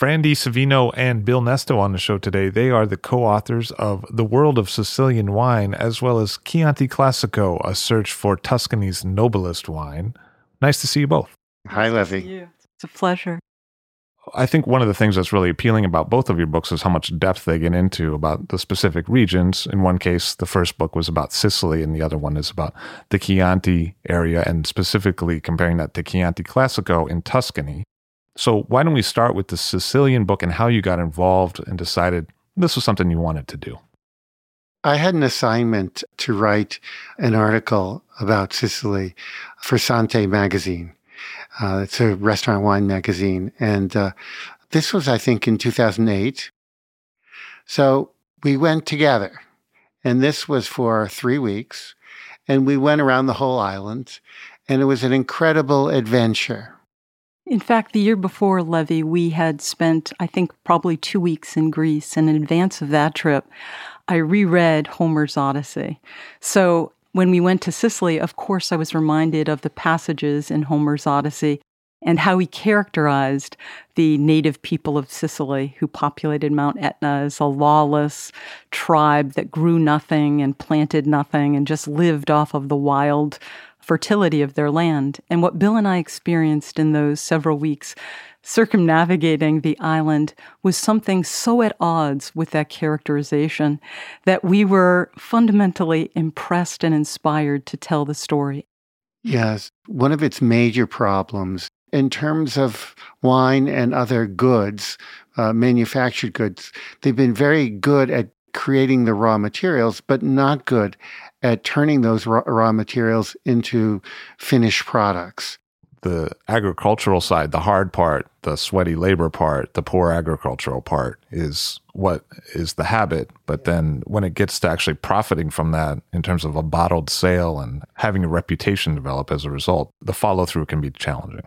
Fran Di Savino and Bill Nesto on the show today. They are the co authors of The World of Sicilian Wine, as well as Chianti Classico, a search for Tuscany's noblest wine. Nice to see you both. Hi, Levi. It's a pleasure. I think one of the things that's really appealing about both of your books is how much depth they get into about the specific regions. In one case, the first book was about Sicily, and the other one is about the Chianti area, and specifically comparing that to Chianti Classico in Tuscany. So, why don't we start with the Sicilian book and how you got involved and decided this was something you wanted to do? I had an assignment to write an article about Sicily for Sante magazine. Uh, it's a restaurant wine magazine. And uh, this was, I think, in 2008. So we went together. And this was for three weeks. And we went around the whole island. And it was an incredible adventure. In fact, the year before Levi, we had spent, I think, probably two weeks in Greece. And in advance of that trip, I reread Homer's Odyssey. So when we went to Sicily, of course, I was reminded of the passages in Homer's Odyssey and how he characterized the native people of Sicily who populated Mount Etna as a lawless tribe that grew nothing and planted nothing and just lived off of the wild fertility of their land. And what Bill and I experienced in those several weeks circumnavigating the island was something so at odds with that characterization that we were fundamentally impressed and inspired to tell the story. Yes, one of its major problems in terms of wine and other goods, uh, manufactured goods, they've been very good at creating the raw materials, but not good at turning those raw, raw materials into finished products the agricultural side, the hard part, the sweaty labor part, the poor agricultural part is what is the habit. But then when it gets to actually profiting from that in terms of a bottled sale and having a reputation develop as a result, the follow through can be challenging.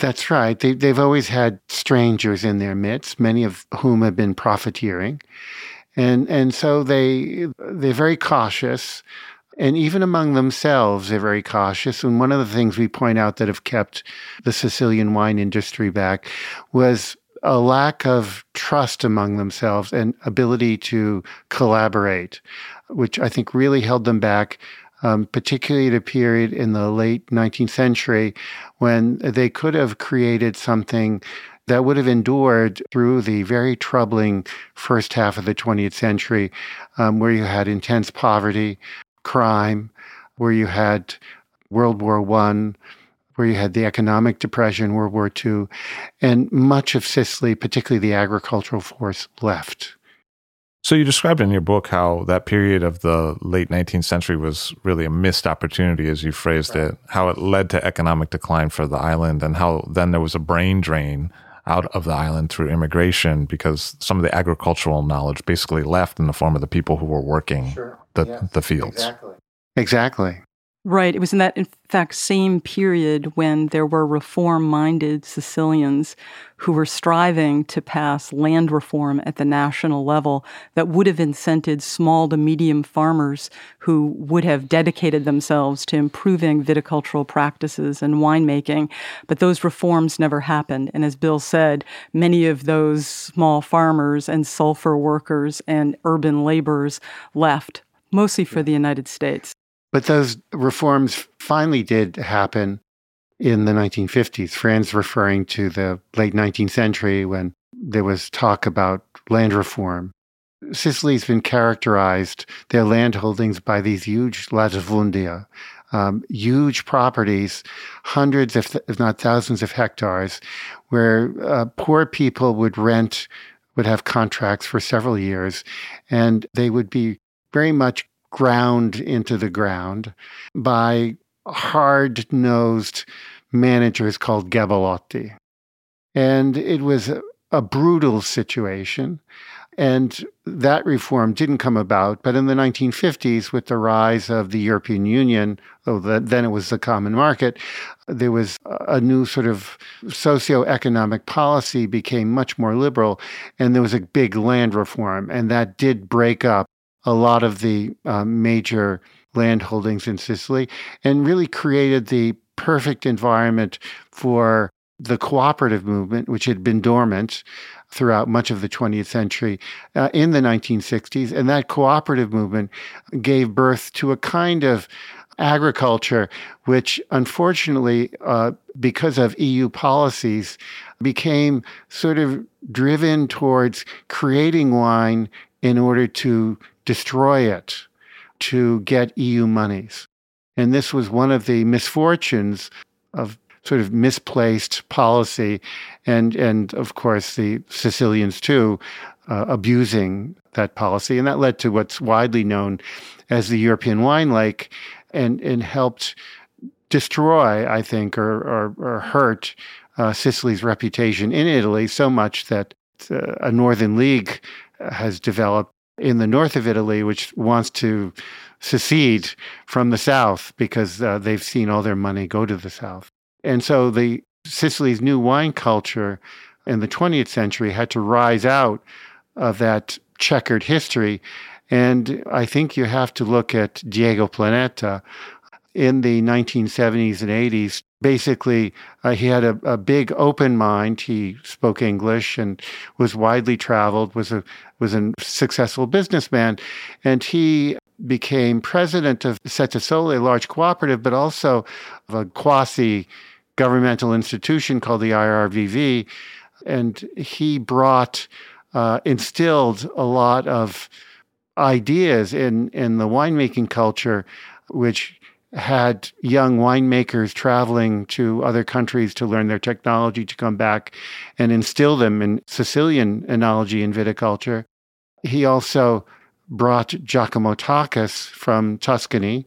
That's right. They, they've always had strangers in their midst, many of whom have been profiteering and and so they they're very cautious. And even among themselves they're very cautious. And one of the things we point out that have kept the Sicilian wine industry back was a lack of trust among themselves and ability to collaborate which I think really held them back um, particularly at a period in the late 19th century when they could have created something that would have endured through the very troubling first half of the 20th century, um, where you had intense poverty, crime, where you had World War I, where you had the economic depression, World War II, and much of Sicily, particularly the agricultural force, left. So you described in your book how that period of the late 19th century was really a missed opportunity, as you phrased right. it, how it led to economic decline for the island, and how then there was a brain drain out of the island through immigration because some of the agricultural knowledge basically left in the form of the people who were working sure. the, the fields. Exactly. Exactly. Right. It was in that, in fact, same period when there were reform minded Sicilians who were striving to pass land reform at the national level that would have incented small to medium farmers who would have dedicated themselves to improving viticultural practices and winemaking. But those reforms never happened. And as Bill said, many of those small farmers and sulfur workers and urban laborers left, mostly for the United States. But those reforms finally did happen in the 1950s. Fran's referring to the late 19th century when there was talk about land reform. Sicily's been characterized, their land holdings, by these huge latifundia, um, huge properties, hundreds, if, if not thousands of hectares, where uh, poor people would rent, would have contracts for several years, and they would be very much ground into the ground by hard nosed managers called Gabellotti. And it was a, a, brutal situation. And that reform didn't come about. But in the 1950s, with the rise of the European Union, oh, then it was the common market, there was a new sort of socio-economic policy became much more liberal. And there was a big land reform. And that did break up a lot of the uh, major land holdings in Sicily and really created the perfect environment for the cooperative movement, which had been dormant throughout much of the 20th century uh, in the 1960s. And that cooperative movement gave birth to a kind of agriculture, which unfortunately, uh, because of EU policies, became sort of driven towards creating wine in order to destroy it to get EU monies. And this was one of the misfortunes of sort of misplaced policy, and and of course the Sicilians too, uh, abusing that policy, and that led to what's widely known as the European wine lake, and and helped destroy, I think, or or, or hurt uh, Sicily's reputation in Italy so much that uh, a Northern League has developed in the north of Italy, which wants to secede from the south because uh, they've seen all their money go to the south. And so the Sicily's new wine culture in the 20th century had to rise out of that checkered history. And I think you have to look at Diego Planeta in the 1970s and 80s basically uh, he had a, a big open mind he spoke english and was widely traveled was a was a successful businessman and he became president of Sette a large cooperative, but also of a quasi governmental institution called the IRVV. And he brought, uh, instilled a lot of ideas in, in the winemaking culture, which had young winemakers traveling to other countries to learn their technology to come back and instill them in Sicilian enology and viticulture. He also brought Giacomo Tachis from Tuscany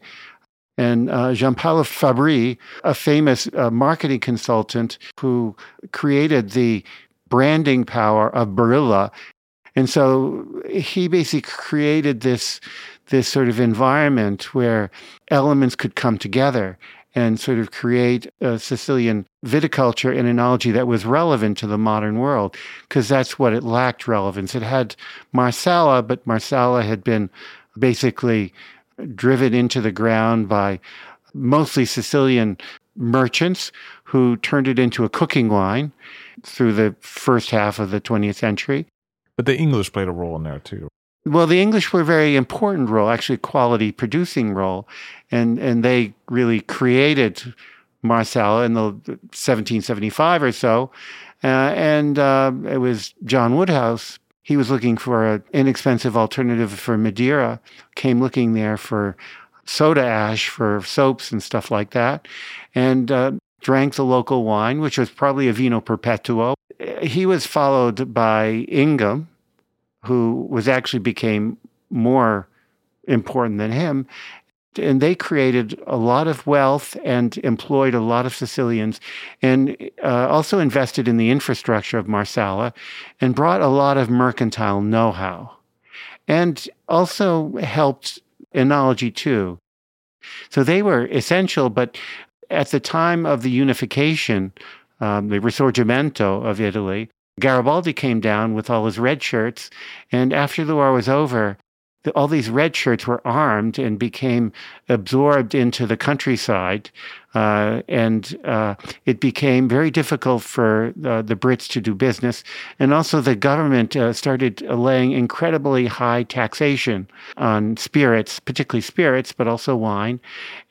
and uh, Giampaolo Fabbri, a famous uh, marketing consultant who created the branding power of Barilla. And so he basically created this this sort of environment where elements could come together and sort of create a Sicilian viticulture and enology that was relevant to the modern world, because that's what it lacked relevance. It had Marsala, but Marsala had been basically driven into the ground by mostly Sicilian merchants who turned it into a cooking wine through the first half of the 20th century. But the English played a role in there too. Well, the English were a very important role, actually, quality producing role, and and they really created Marsala in the 1775 or so, uh, and uh, it was John Woodhouse. He was looking for an inexpensive alternative for Madeira, came looking there for soda ash for soaps and stuff like that, and uh, drank the local wine, which was probably a Vino Perpetuo. He was followed by Ingham, who was actually became more important than him. And they created a lot of wealth and employed a lot of Sicilians and uh, also invested in the infrastructure of Marsala and brought a lot of mercantile know how and also helped enology too. So they were essential, but at the time of the unification, um, the Risorgimento of Italy, Garibaldi came down with all his red shirts. And after the war was over, all these red shirts were armed and became absorbed into the countryside. Uh, and uh, it became very difficult for uh, the Brits to do business. And also, the government uh, started laying incredibly high taxation on spirits, particularly spirits, but also wine.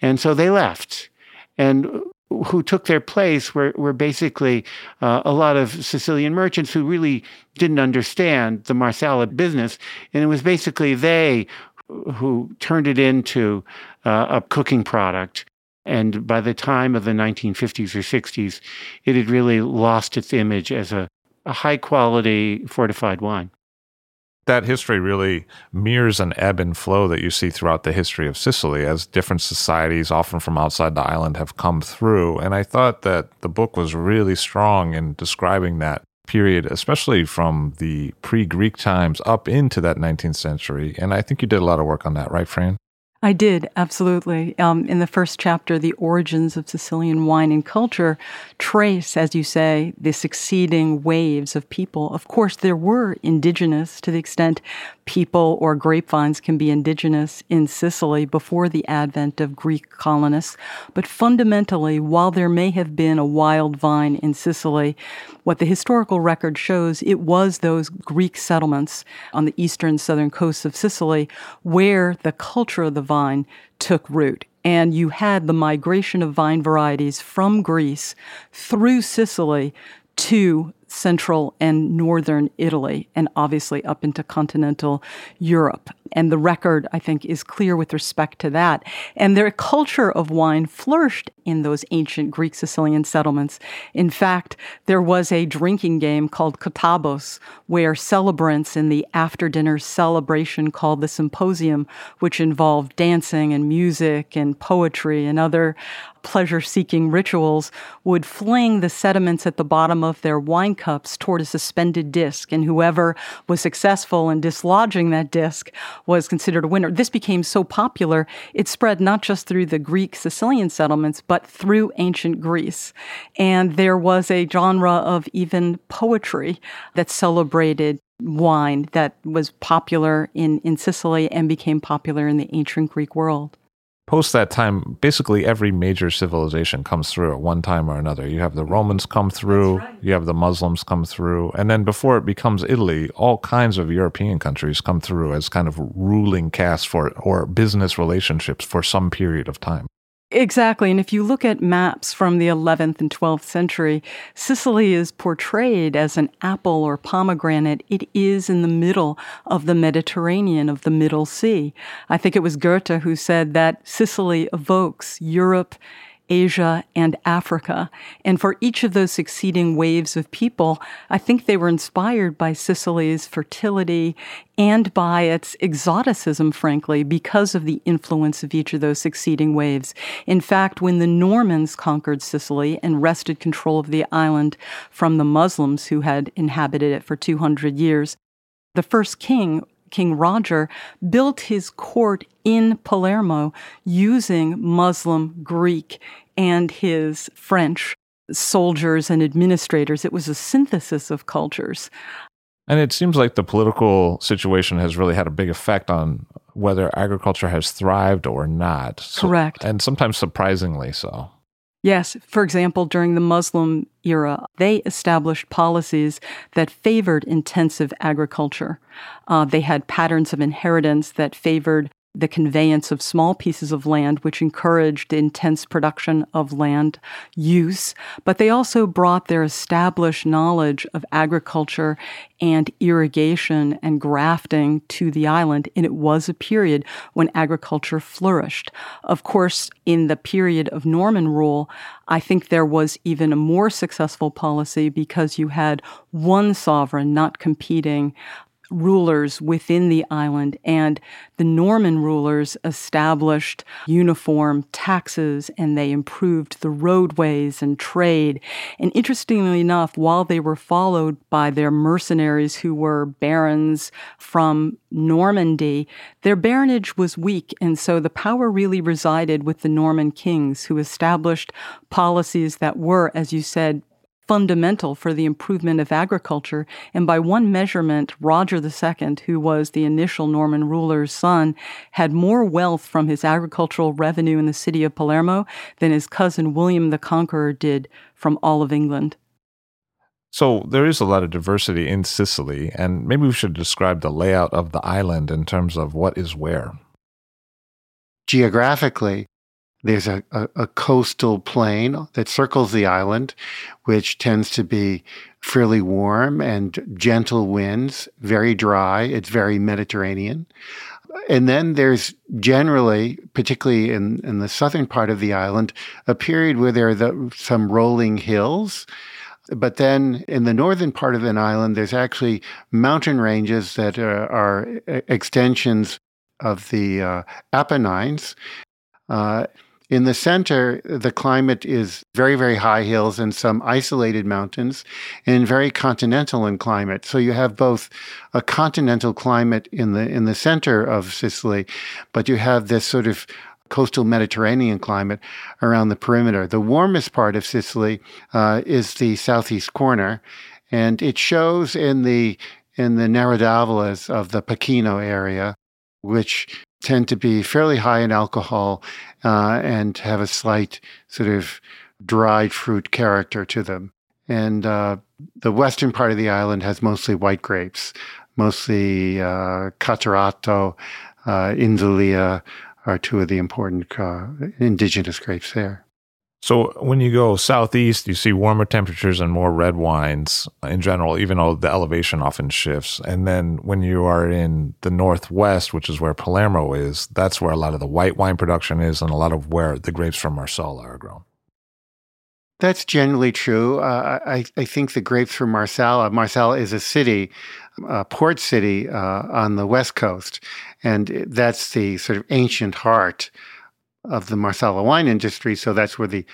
And so they left. And who took their place were, were basically uh, a lot of Sicilian merchants who really didn't understand the Marsala business. And it was basically they who turned it into uh, a cooking product. And by the time of the 1950s or 60s, it had really lost its image as a, a high quality fortified wine that history really mirrors an ebb and flow that you see throughout the history of Sicily as different societies, often from outside the island, have come through. And I thought that the book was really strong in describing that period, especially from the pre Greek times up into that 19th century. And I think you did a lot of work on that, right, Fran? I did, absolutely. Um, in the first chapter, The Origins of Sicilian Wine and Culture, trace, as you say, the succeeding waves of people. Of course, there were indigenous to the extent people or grapevines can be indigenous in Sicily before the advent of Greek colonists. But fundamentally, while there may have been a wild vine in Sicily, what the historical record shows, it was those Greek settlements on the eastern southern coasts of Sicily where the culture of the vine took root. And you had the migration of vine varieties from Greece through Sicily to central and northern Italy, and obviously up into continental Europe. And the record, I think, is clear with respect to that. And their culture of wine flourished in those ancient Greek Sicilian settlements. In fact, there was a drinking game called Kottabos, where celebrants in the after dinner celebration called the symposium, which involved dancing and music and poetry and other pleasure seeking rituals would fling the sediments at the bottom of their wine cups toward a suspended disc, and whoever was successful in dislodging that disc was considered a winner. This became so popular, it spread not just through the Greek Sicilian settlements, but through ancient Greece. And there was a genre of even poetry that celebrated wine that was popular in, in Sicily and became popular in the ancient Greek world post that time, basically every major civilization comes through at one time or another. You have the Romans come through, right. you have the Muslims come through, and then before it becomes Italy, all kinds of European countries come through as kind of ruling caste for or business relationships for some period of time. Exactly. And if you look at maps from the 11th and 12th century, Sicily is portrayed as an apple or pomegranate. It is in the middle of the Mediterranean, of the Middle Sea. I think it was Goethe who said that Sicily evokes Europe Asia, and Africa. And for each of those succeeding waves of people, I think they were inspired by Sicily's fertility and by its exoticism, frankly, because of the influence of each of those succeeding waves. In fact, when the Normans conquered Sicily and wrested control of the island from the Muslims who had inhabited it for 200 years, the first king King Roger built his court in Palermo using Muslim, Greek, and his French soldiers and administrators. It was a synthesis of cultures. And it seems like the political situation has really had a big effect on whether agriculture has thrived or not. So, Correct. And sometimes surprisingly so. Yes. For example, during the Muslim era, they established policies that favored intensive agriculture. Uh, they had patterns of inheritance that favored the conveyance of small pieces of land, which encouraged intense production of land use, but they also brought their established knowledge of agriculture and irrigation and grafting to the island. And it was a period when agriculture flourished. Of course, in the period of Norman rule, I think there was even a more successful policy because you had one sovereign not competing rulers within the island, and the Norman rulers established uniform taxes and they improved the roadways and trade. And interestingly enough, while they were followed by their mercenaries who were barons from Normandy, their baronage was weak, and so the power really resided with the Norman kings who established policies that were, as you said, fundamental for the improvement of agriculture. And by one measurement, Roger II, who was the initial Norman ruler's son, had more wealth from his agricultural revenue in the city of Palermo than his cousin William the Conqueror did from all of England. So there is a lot of diversity in Sicily, and maybe we should describe the layout of the island in terms of what is where. Geographically, there's a, a, a, coastal plain that circles the island, which tends to be fairly warm and gentle winds, very dry. It's very Mediterranean. And then there's generally, particularly in, in the southern part of the island, a period where there are the, some rolling hills. But then in the northern part of the island, there's actually mountain ranges that are, are extensions of the uh, Apennines. Uh, in the center, the climate is very, very high hills and some isolated mountains and very continental in climate. So you have both a continental climate in the, in the center of Sicily, but you have this sort of coastal Mediterranean climate around the perimeter. The warmest part of Sicily uh, is the southeast corner, and it shows in the in the Nero d'Avolas of the Pachino area, which tend to be fairly high in alcohol uh, and have a slight sort of dried fruit character to them. And uh, the western part of the island has mostly white grapes, mostly uh, Catarratto, uh, are two of the important uh, indigenous grapes there. So when you go southeast, you see warmer temperatures and more red wines in general, even though the elevation often shifts. And then when you are in the northwest, which is where Palermo is, that's where a lot of the white wine production is and a lot of where the grapes from Marsala are grown. That's generally true. Uh, I, I, think the grapes from Marsala, Marsala is a city, a port city uh, on the west coast, and that's the sort of ancient heart of the Marsala wine industry. So that's where the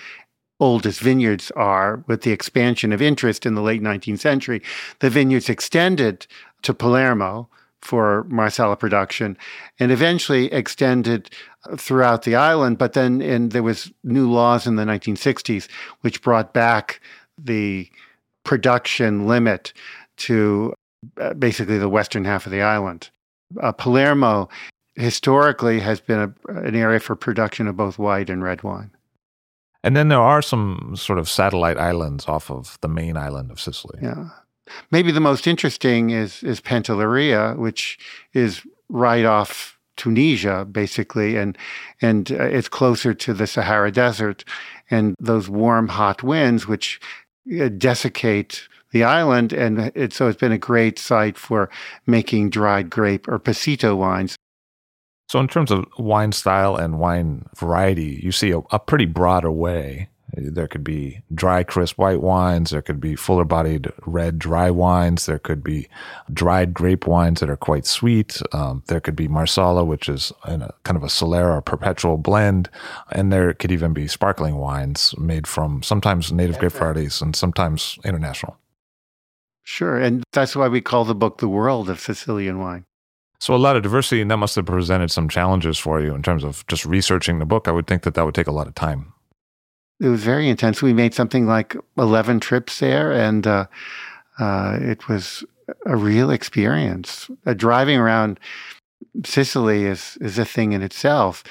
oldest vineyards are. With the expansion of interest in the late 19th century, the vineyards extended to Palermo for Marsala production and eventually extended throughout the island. But then there was new laws in the 1960s which brought back the production limit to uh, basically the western half of the island. Uh, Palermo historically has been a, an area for production of both white and red wine. And then there are some sort of satellite islands off of the main island of Sicily. Yeah. Maybe the most interesting is is Pantelleria, which is right off Tunisia, basically, and and uh, it's closer to the Sahara Desert, and those warm, hot winds, which uh, desiccate the island, and it, so it's been a great site for making dried grape or passito wines. So, in terms of wine style and wine variety, you see a, a, pretty broad array. There could be dry, crisp white wines. There could be fuller bodied red, dry wines. There could be dried grape wines that are quite sweet. Um, there could be Marsala, which is a, kind of a Solera perpetual blend. And there could even be sparkling wines made from sometimes native grape varieties and sometimes international. Sure. And that's why we call the book The World of Sicilian Wine. So a lot of diversity, and that must have presented some challenges for you in terms of just researching the book. I would think that that would take a lot of time. It was very intense. We made something like eleven trips there, and uh, uh, it was a real experience. Uh, driving around Sicily is is a thing in itself.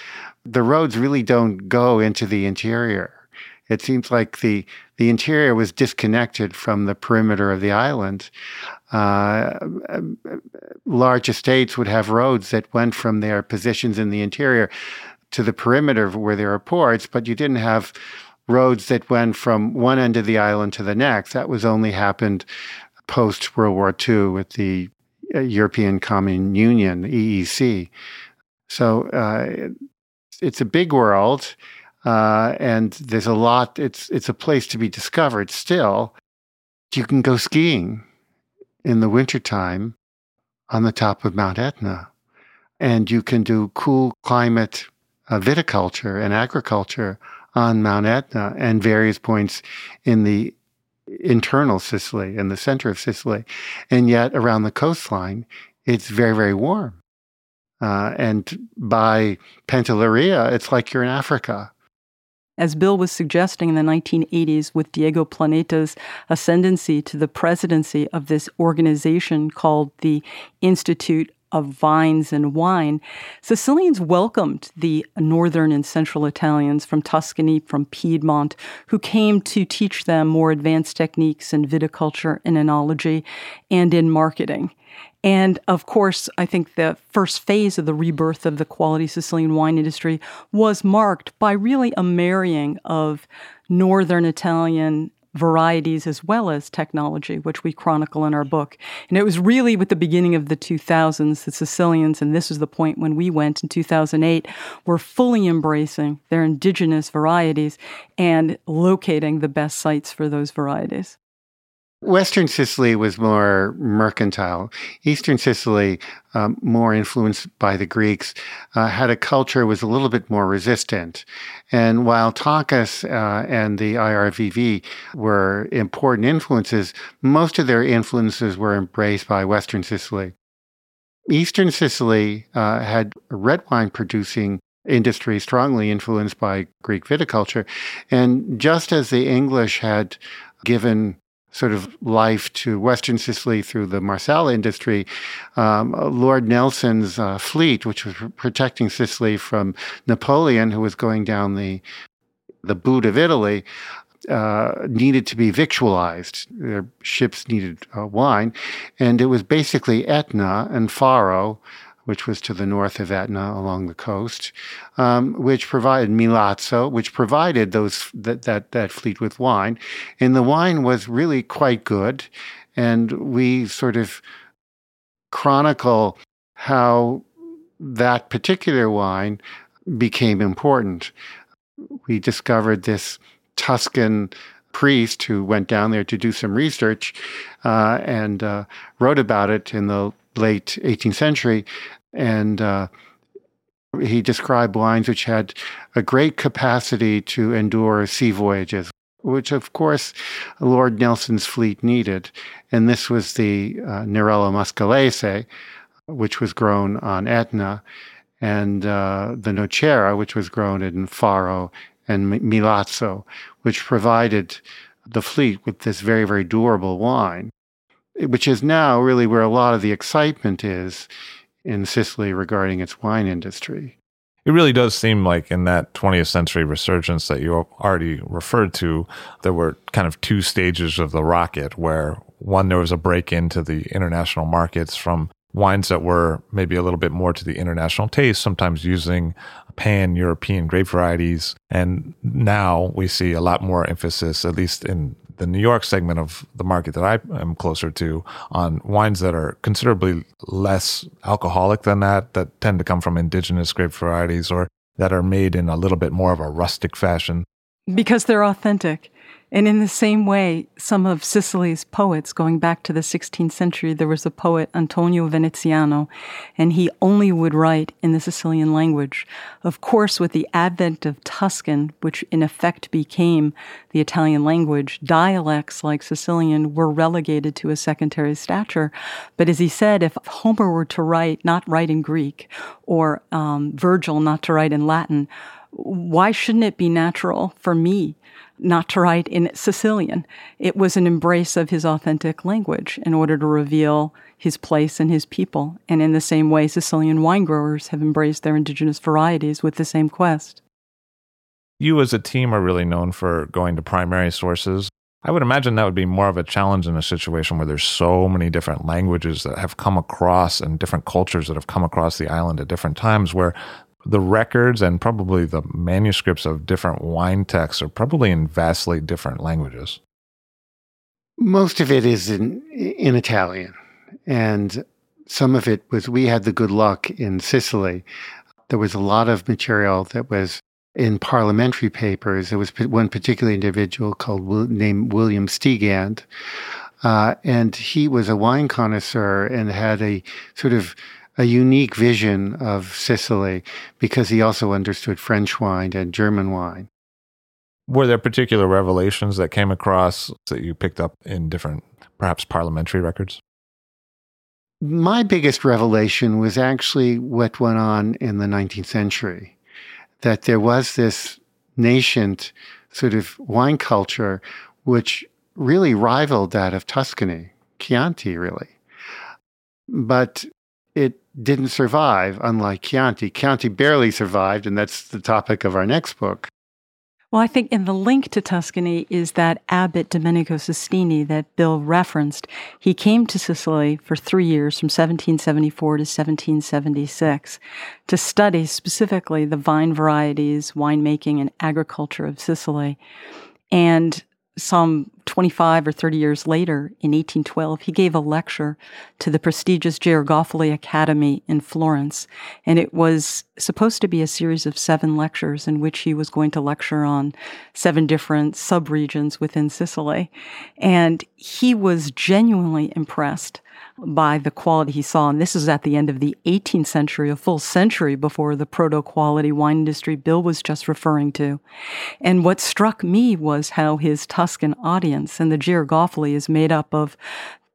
The roads really don't go into the interior. It seems like the the interior was disconnected from the perimeter of the island. Uh, large estates would have roads that went from their positions in the interior to the perimeter where there are ports, but you didn't have roads that went from one end of the island to the next. That was only happened post World War II with the uh, European Common Union, the EEC. So uh, it's a big world, uh, and there's a lot. It's it's a place to be discovered still. You can go skiing in the wintertime on the top of Mount Etna. And you can do cool climate uh, viticulture and agriculture on Mount Etna and various points in the internal Sicily, in the center of Sicily. And yet around the coastline, it's very, very warm. Uh, and by Pantelleria, it's like you're in Africa. As Bill was suggesting in the 1980s with Diego Planeta's ascendancy to the presidency of this organization called the Institute of vines and wine, Sicilians welcomed the northern and central Italians from Tuscany, from Piedmont, who came to teach them more advanced techniques in viticulture and enology and in marketing. And of course, I think the first phase of the rebirth of the quality Sicilian wine industry was marked by really a marrying of northern Italian varieties as well as technology, which we chronicle in our book. And it was really with the beginning of the 2000s, the Sicilians, and this was the point when we went in 2008, were fully embracing their indigenous varieties and locating the best sites for those varieties. Western Sicily was more mercantile. Eastern Sicily, um, more influenced by the Greeks, uh, had a culture was a little bit more resistant. And while Tachis uh, and the IRVV were important influences, most of their influences were embraced by Western Sicily. Eastern Sicily uh, had red wine producing industry strongly influenced by Greek viticulture. And just as the English had given sort of life to Western Sicily through the Marsala industry, um, Lord Nelson's uh, fleet, which was protecting Sicily from Napoleon, who was going down the the boot of Italy, uh, needed to be victualized. Their ships needed uh, wine, and it was basically Etna and Faro which was to the north of Etna along the coast, um, which provided Milazzo, which provided those that, that that fleet with wine, and the wine was really quite good, and we sort of chronicle how that particular wine became important. We discovered this Tuscan priest who went down there to do some research uh, and uh, wrote about it in the late 18th century. And uh, he described wines which had a great capacity to endure sea voyages, which, of course, Lord Nelson's fleet needed. And this was the uh, Nerello Mascalese, which was grown on Etna, and uh, the Nocera, which was grown in Faro and Milazzo, which provided the fleet with this very, very durable wine which is now really where a lot of the excitement is in Sicily regarding its wine industry. It really does seem like in that 20th century resurgence that you already referred to, there were kind of two stages of the rocket where one, there was a break into the international markets from wines that were maybe a little bit more to the international taste, sometimes using pan European grape varieties. And now we see a lot more emphasis, at least in the New York segment of the market that I am closer to on wines that are considerably less alcoholic than that, that tend to come from indigenous grape varieties or that are made in a little bit more of a rustic fashion. Because they're authentic. And in the same way, some of Sicily's poets, going back to the 16th century, there was a poet, Antonio Veneziano, and he only would write in the Sicilian language. Of course, with the advent of Tuscan, which in effect became the Italian language, dialects like Sicilian were relegated to a secondary stature. But as he said, if Homer were to write, not write in Greek, or um, Virgil not to write in Latin, why shouldn't it be natural for me not to write in Sicilian. It was an embrace of his authentic language in order to reveal his place and his people. And in the same way, Sicilian wine growers have embraced their indigenous varieties with the same quest. You, as a team, are really known for going to primary sources. I would imagine that would be more of a challenge in a situation where there's so many different languages that have come across and different cultures that have come across the island at different times where the records and probably the manuscripts of different wine texts are probably in vastly different languages. Most of it is in in Italian, and some of it was we had the good luck in Sicily. There was a lot of material that was in parliamentary papers. There was one particular individual called named William Stigand, Uh, and he was a wine connoisseur and had a sort of a unique vision of Sicily because he also understood French wine and German wine. Were there particular revelations that came across that you picked up in different, perhaps parliamentary records? My biggest revelation was actually what went on in the 19th century that there was this nascent sort of wine culture which really rivaled that of Tuscany, Chianti, really. But it didn't survive, unlike Chianti. Chianti barely survived, and that's the topic of our next book. Well, I think in the link to Tuscany is that abbot Domenico Sestini that Bill referenced. He came to Sicily for three years from 1774 to 1776 to study specifically the vine varieties, winemaking, and agriculture of Sicily. And some 25 or 30 years later, in 1812, he gave a lecture to the prestigious Georgofili Academy in Florence. And it was supposed to be a series of seven lectures in which he was going to lecture on seven different subregions within Sicily. And he was genuinely impressed by the quality he saw. And this is at the end of the 18th century, a full century before the proto quality wine industry Bill was just referring to. And what struck me was how his Tuscan audience and the Georgofili is made up of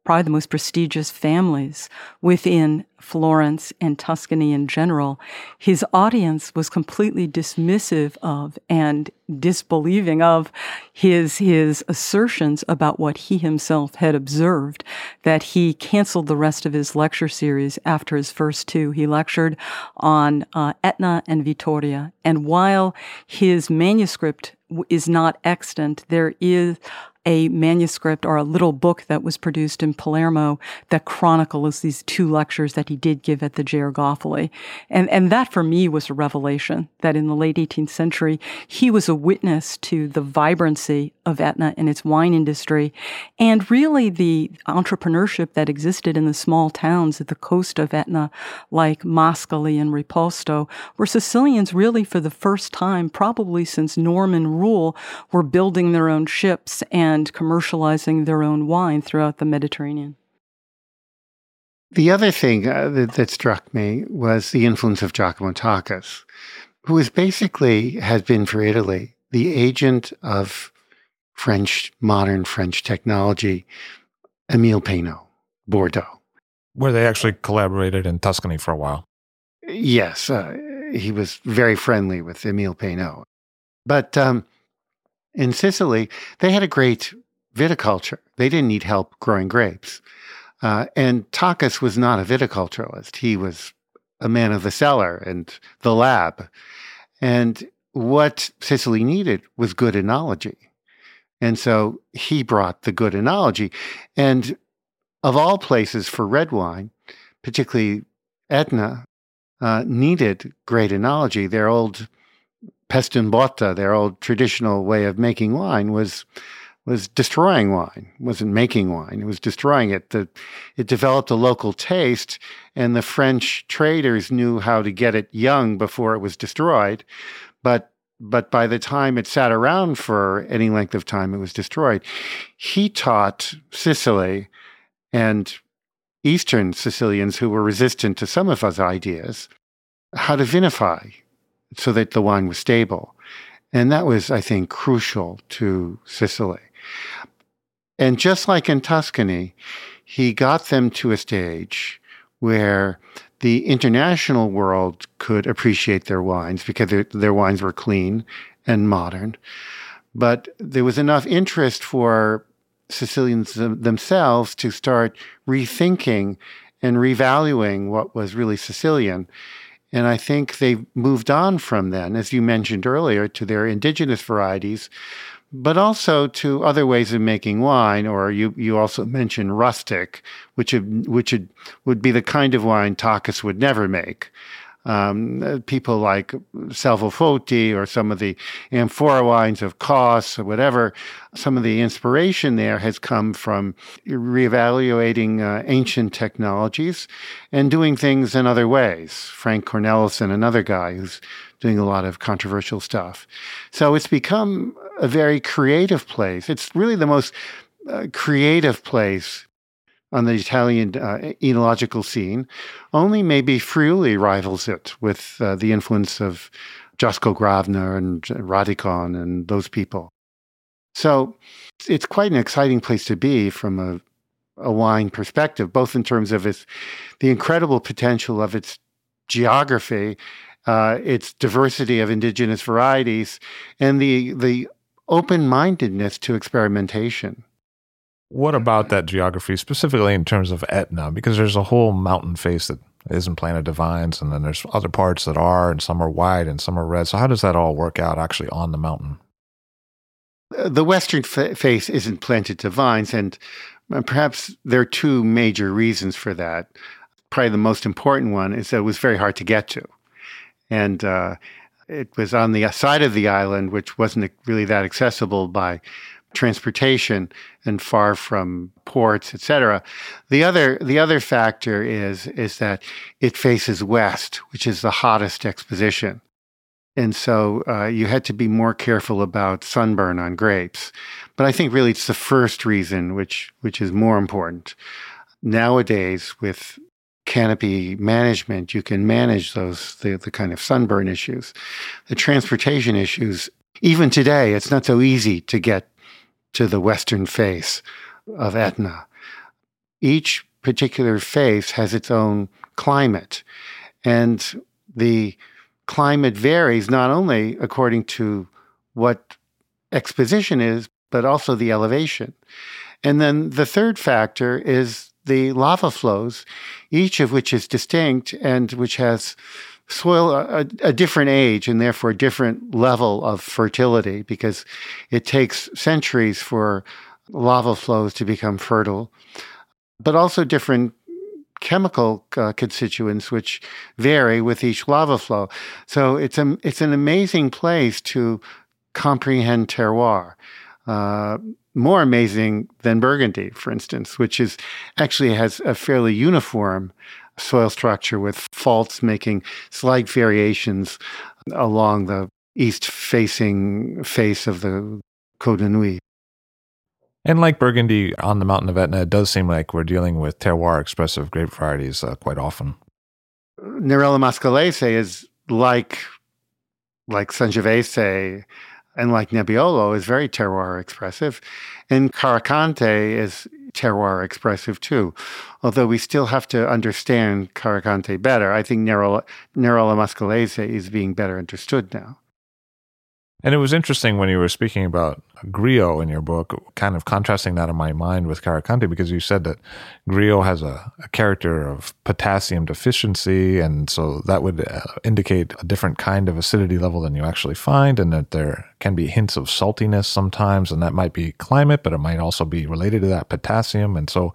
probably the most prestigious families within Florence and Tuscany in general, his audience was completely dismissive of and disbelieving of his his assertions about what he himself had observed that he canceled the rest of his lecture series after his first two. He lectured on uh, Etna and Vittoria. And while his manuscript is not extant there is a manuscript or a little book that was produced in Palermo that chronicles these two lectures that he did give at the Georgofili. And, and that for me was a revelation that in the late 18th century, he was a witness to the vibrancy of Etna and its wine industry and really the entrepreneurship that existed in the small towns at the coast of Etna, like Mascali and Riposto, where Sicilians really for the first time, probably since Norman rule, were building their own ships and and commercializing their own wine throughout the Mediterranean. The other thing uh, that, that, struck me was the influence of Giacomo Tachis, who is basically, has been for Italy, the agent of French, modern French technology, Emile Peynaud, Bordeaux. Where they actually collaborated in Tuscany for a while. Yes, uh, he was very friendly with Emile Peynaud. But um, in Sicily, they had a great viticulture. They didn't need help growing grapes. Uh, and Tachis was not a viticulturalist. He was a man of the cellar and the lab. And what Sicily needed was good enology. And so he brought the good enology. And of all places for red wine, particularly Etna, uh, needed great enology. Their old Pestin their old traditional way of making wine, was was destroying wine. It wasn't making wine; it was destroying it. The, it developed a local taste, and the French traders knew how to get it young before it was destroyed. But but by the time it sat around for any length of time, it was destroyed. He taught Sicily and Eastern Sicilians who were resistant to some of his ideas how to vinify so that the wine was stable. And that was, I think, crucial to Sicily. And just like in Tuscany, he got them to a stage where the international world could appreciate their wines because their, their wines were clean and modern. But there was enough interest for Sicilians themselves to start rethinking and revaluing what was really Sicilian and I think they've moved on from then, as you mentioned earlier, to their indigenous varieties, but also to other ways of making wine. Or you, you also mentioned rustic, which, which would be the kind of wine Tachis would never make um, people like Salvo Foti or some of the amphora wines of COS or whatever, some of the inspiration there has come from reevaluating uh, ancient technologies and doing things in other ways. Frank Cornelissen, another guy who's doing a lot of controversial stuff. So it's become a very creative place. It's really the most uh, creative place on the Italian uh, enological scene. Only maybe Friuli rivals it with uh, the influence of Josko Gravner and Radikon and those people. So it's quite an exciting place to be from a, a wine perspective, both in terms of its the incredible potential of its geography, uh, its diversity of indigenous varieties, and the the open mindedness to experimentation. What about that geography, specifically in terms of Etna? Because there's a whole mountain face that isn't planted to vines, and then there's other parts that are, and some are white and some are red. So, how does that all work out actually on the mountain? Uh, the western face isn't planted to vines, and uh, perhaps there are two major reasons for that. Probably the most important one is that it was very hard to get to. And uh, it was on the side of the island, which wasn't really that accessible by transportation and far from ports, etc. The other the other factor is is that it faces west, which is the hottest exposition, and so uh, you had to be more careful about sunburn on grapes. But I think really it's the first reason, which which is more important nowadays with canopy management, you can manage those the, the kind of sunburn issues. The transportation issues, even today, it's not so easy to get to the western face of Etna. Each particular face has its own climate, and the climate varies not only according to what exposition is, but also the elevation. And then the third factor is the lava flows, each of which is distinct and which has soil a, a, different age and therefore a different level of fertility because it takes centuries for lava flows to become fertile, but also different chemical uh, constituents which vary with each lava flow. So it's a, it's an amazing place to comprehend terroir. Uh, more amazing than Burgundy, for instance, which is actually has a fairly uniform soil structure with faults making slight variations along the east facing face of the Côte de Nuits. And like Burgundy on the mountain of Etna, it does seem like we're dealing with terroir expressive grape varieties uh, quite often. Nerello Mascalese is like like Sangiovese and like Nebbiolo is very terroir expressive. And Carricante is terroir expressive too. Although we still have to understand Carricante better. I think Nerello, Nerello Mascalese is being better understood now. And it was interesting when you were speaking about Grillo in your book, kind of contrasting that in my mind with Carricante, because you said that Grillo has a, a character of potassium deficiency. And so that would uh, indicate a different kind of acidity level than you actually find, and that there can be hints of saltiness sometimes. And that might be climate, but it might also be related to that potassium. And so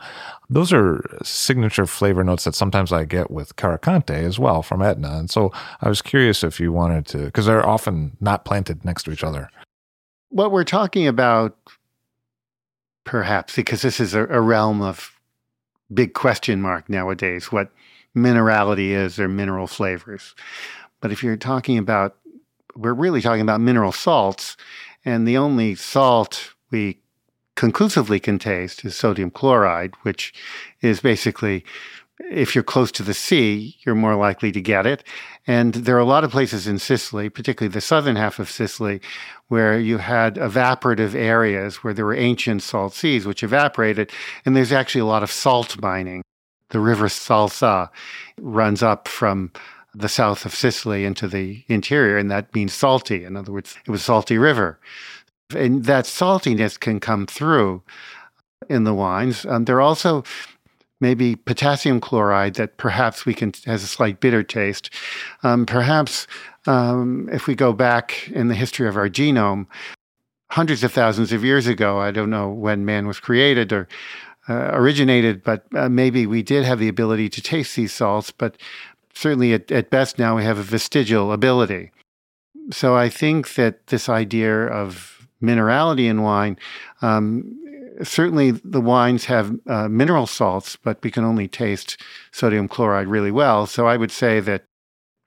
those are signature flavor notes that sometimes I get with Carricante as well from Etna. And so I was curious if you wanted to, because they're often not planted next to each other what we're talking about, perhaps, because this is a, a realm of big question mark nowadays, what minerality is or mineral flavors. But if you're talking about, we're really talking about mineral salts, and the only salt we conclusively can taste is sodium chloride, which is basically if you're close to the sea, you're more likely to get it. And there are a lot of places in Sicily, particularly the southern half of Sicily, where you had evaporative areas where there were ancient salt seas which evaporated. And there's actually a lot of salt mining. The river Salsa runs up from the south of Sicily into the interior, and that means salty. In other words, it was salty river. And that saltiness can come through in the wines. Um, there are also maybe potassium chloride that perhaps we can has a slight bitter taste. Um, perhaps um, if we go back in the history of our genome, hundreds of thousands of years ago, I don't know when man was created or uh, originated, but uh, maybe we did have the ability to taste these salts. But certainly, at, at best, now we have a vestigial ability. So I think that this idea of minerality in wine um, certainly the wines have uh, mineral salts, but we can only taste sodium chloride really well. So I would say that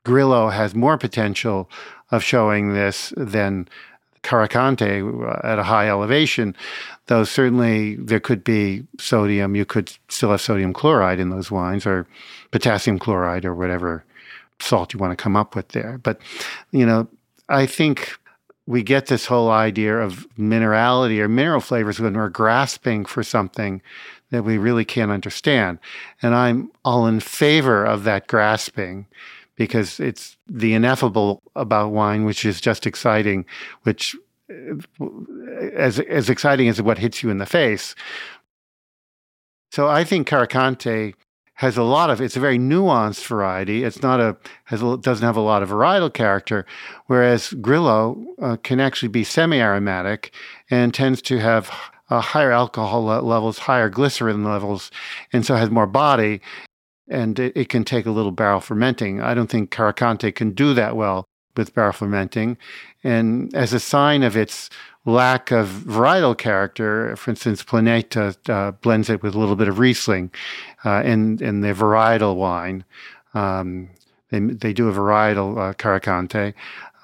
Grillo has more potential of showing this than Carricante uh, at a high elevation, though certainly there could be sodium. You could still have sodium chloride in those wines or potassium chloride or whatever salt you want to come up with there. But, you know, I think we get this whole idea of minerality or mineral flavors when we're grasping for something that we really can't understand. And I'm all in favor of that grasping because it's the ineffable about wine, which is just exciting, which uh, as as exciting as what hits you in the face. So I think Carricante has a lot of it's a very nuanced variety. It's not a has a, doesn't have a lot of varietal character, whereas Grillo uh, can actually be semi-aromatic and tends to have uh, higher alcohol levels, higher glycerin levels, and so has more body and it, it, can take a little barrel fermenting. I don't think Carricante can do that well with barrel fermenting. And as a sign of its lack of varietal character, for instance, Planeta uh, blends it with a little bit of Riesling uh, in, in their varietal wine. Um, they, they do a varietal uh, Carricante.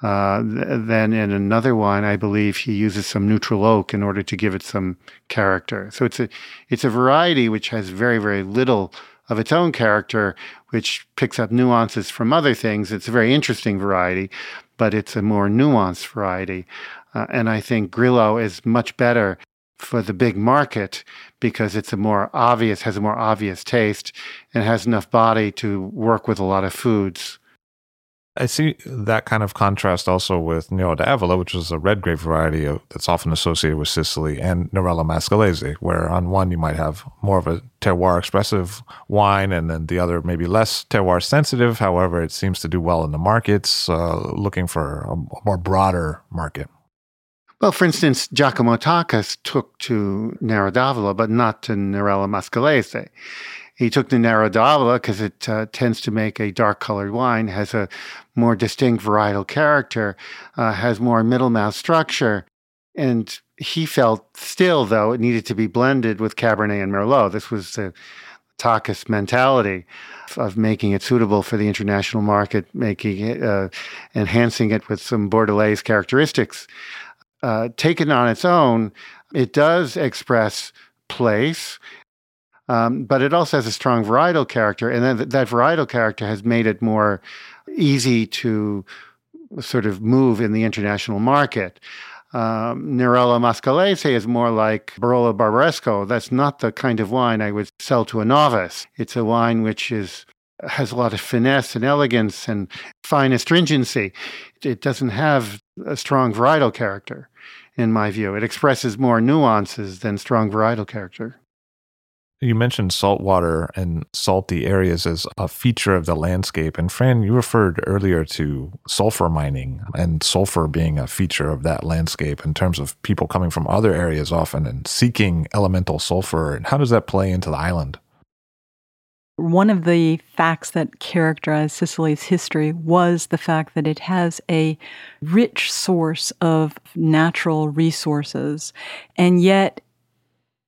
Uh, then in another wine, I believe he uses some neutral oak in order to give it some character. So it's a it's a variety which has very very little of its own character, which picks up nuances from other things. It's a very interesting variety, but it's a more nuanced variety. Uh, and I think Grillo is much better for the big market because it's a more obvious, has a more obvious taste and has enough body to work with a lot of foods. I see that kind of contrast also with Nero d'Avola, which is a red grape variety of, that's often associated with Sicily, and Nerello Mascalese, where on one you might have more of a terroir expressive wine, and then the other maybe less terroir sensitive. However, it seems to do well in the markets, uh, looking for a more broader market. Well, for instance, Giacomo Tachis took to Nero d'Avola, but not to Nerello Mascalese. He took the Nero d'Avola because it uh, tends to make a dark colored wine, has a more distinct varietal character, uh, has more middle mouth structure. And he felt still, though, it needed to be blended with Cabernet and Merlot. This was the Tachis mentality of making it suitable for the international market, making it, uh, enhancing it with some Bordelais characteristics. Uh, taken on its own, it does express place um, but it also has a strong varietal character, and then that varietal character has made it more easy to sort of move in the international market. Um, Mascalese is more like Barolo Barbaresco. That's not the kind of wine I would sell to a novice. It's a wine which is has a lot of finesse and elegance and fine astringency. It doesn't have a strong varietal character, in my view. It expresses more nuances than strong varietal character. You mentioned saltwater and salty areas as a feature of the landscape. And Fran, you referred earlier to sulfur mining and sulfur being a feature of that landscape in terms of people coming from other areas often and seeking elemental sulfur. And how does that play into the island? One of the facts that characterized Sicily's history was the fact that it has a rich source of natural resources, and yet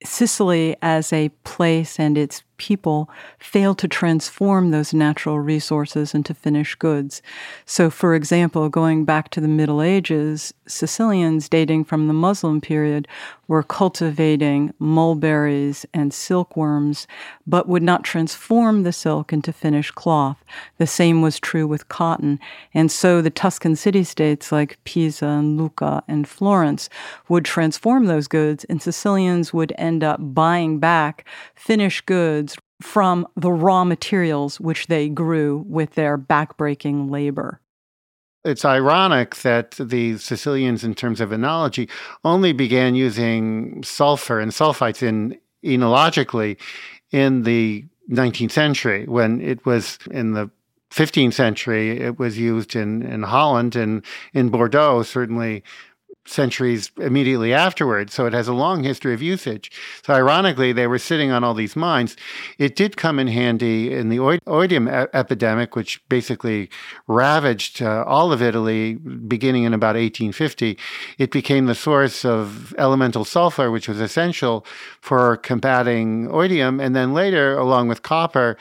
Sicily as a place and its people fail to transform those natural resources into finished goods. So, for example, going back to the Middle Ages, Sicilians dating from the Muslim period were cultivating mulberries and silkworms, but would not transform the silk into finished cloth. The same was true with cotton. And so the Tuscan city states like Pisa and Lucca and Florence would transform those goods, and Sicilians would end up buying back finished goods from the raw materials which they grew with their backbreaking labor. It's ironic that the Sicilians, in terms of enology, only began using sulfur and sulfites in enologically in the 19th century when it was in the 15th century it was used in, in holland and in bordeaux certainly centuries immediately afterwards. So it has a long history of usage. So ironically, they were sitting on all these mines. It did come in handy in the oidium e- epidemic, which basically ravaged uh, all of Italy beginning in about 1850. It became the source of elemental sulfur, which was essential for combating oidium. And then later, along with copper,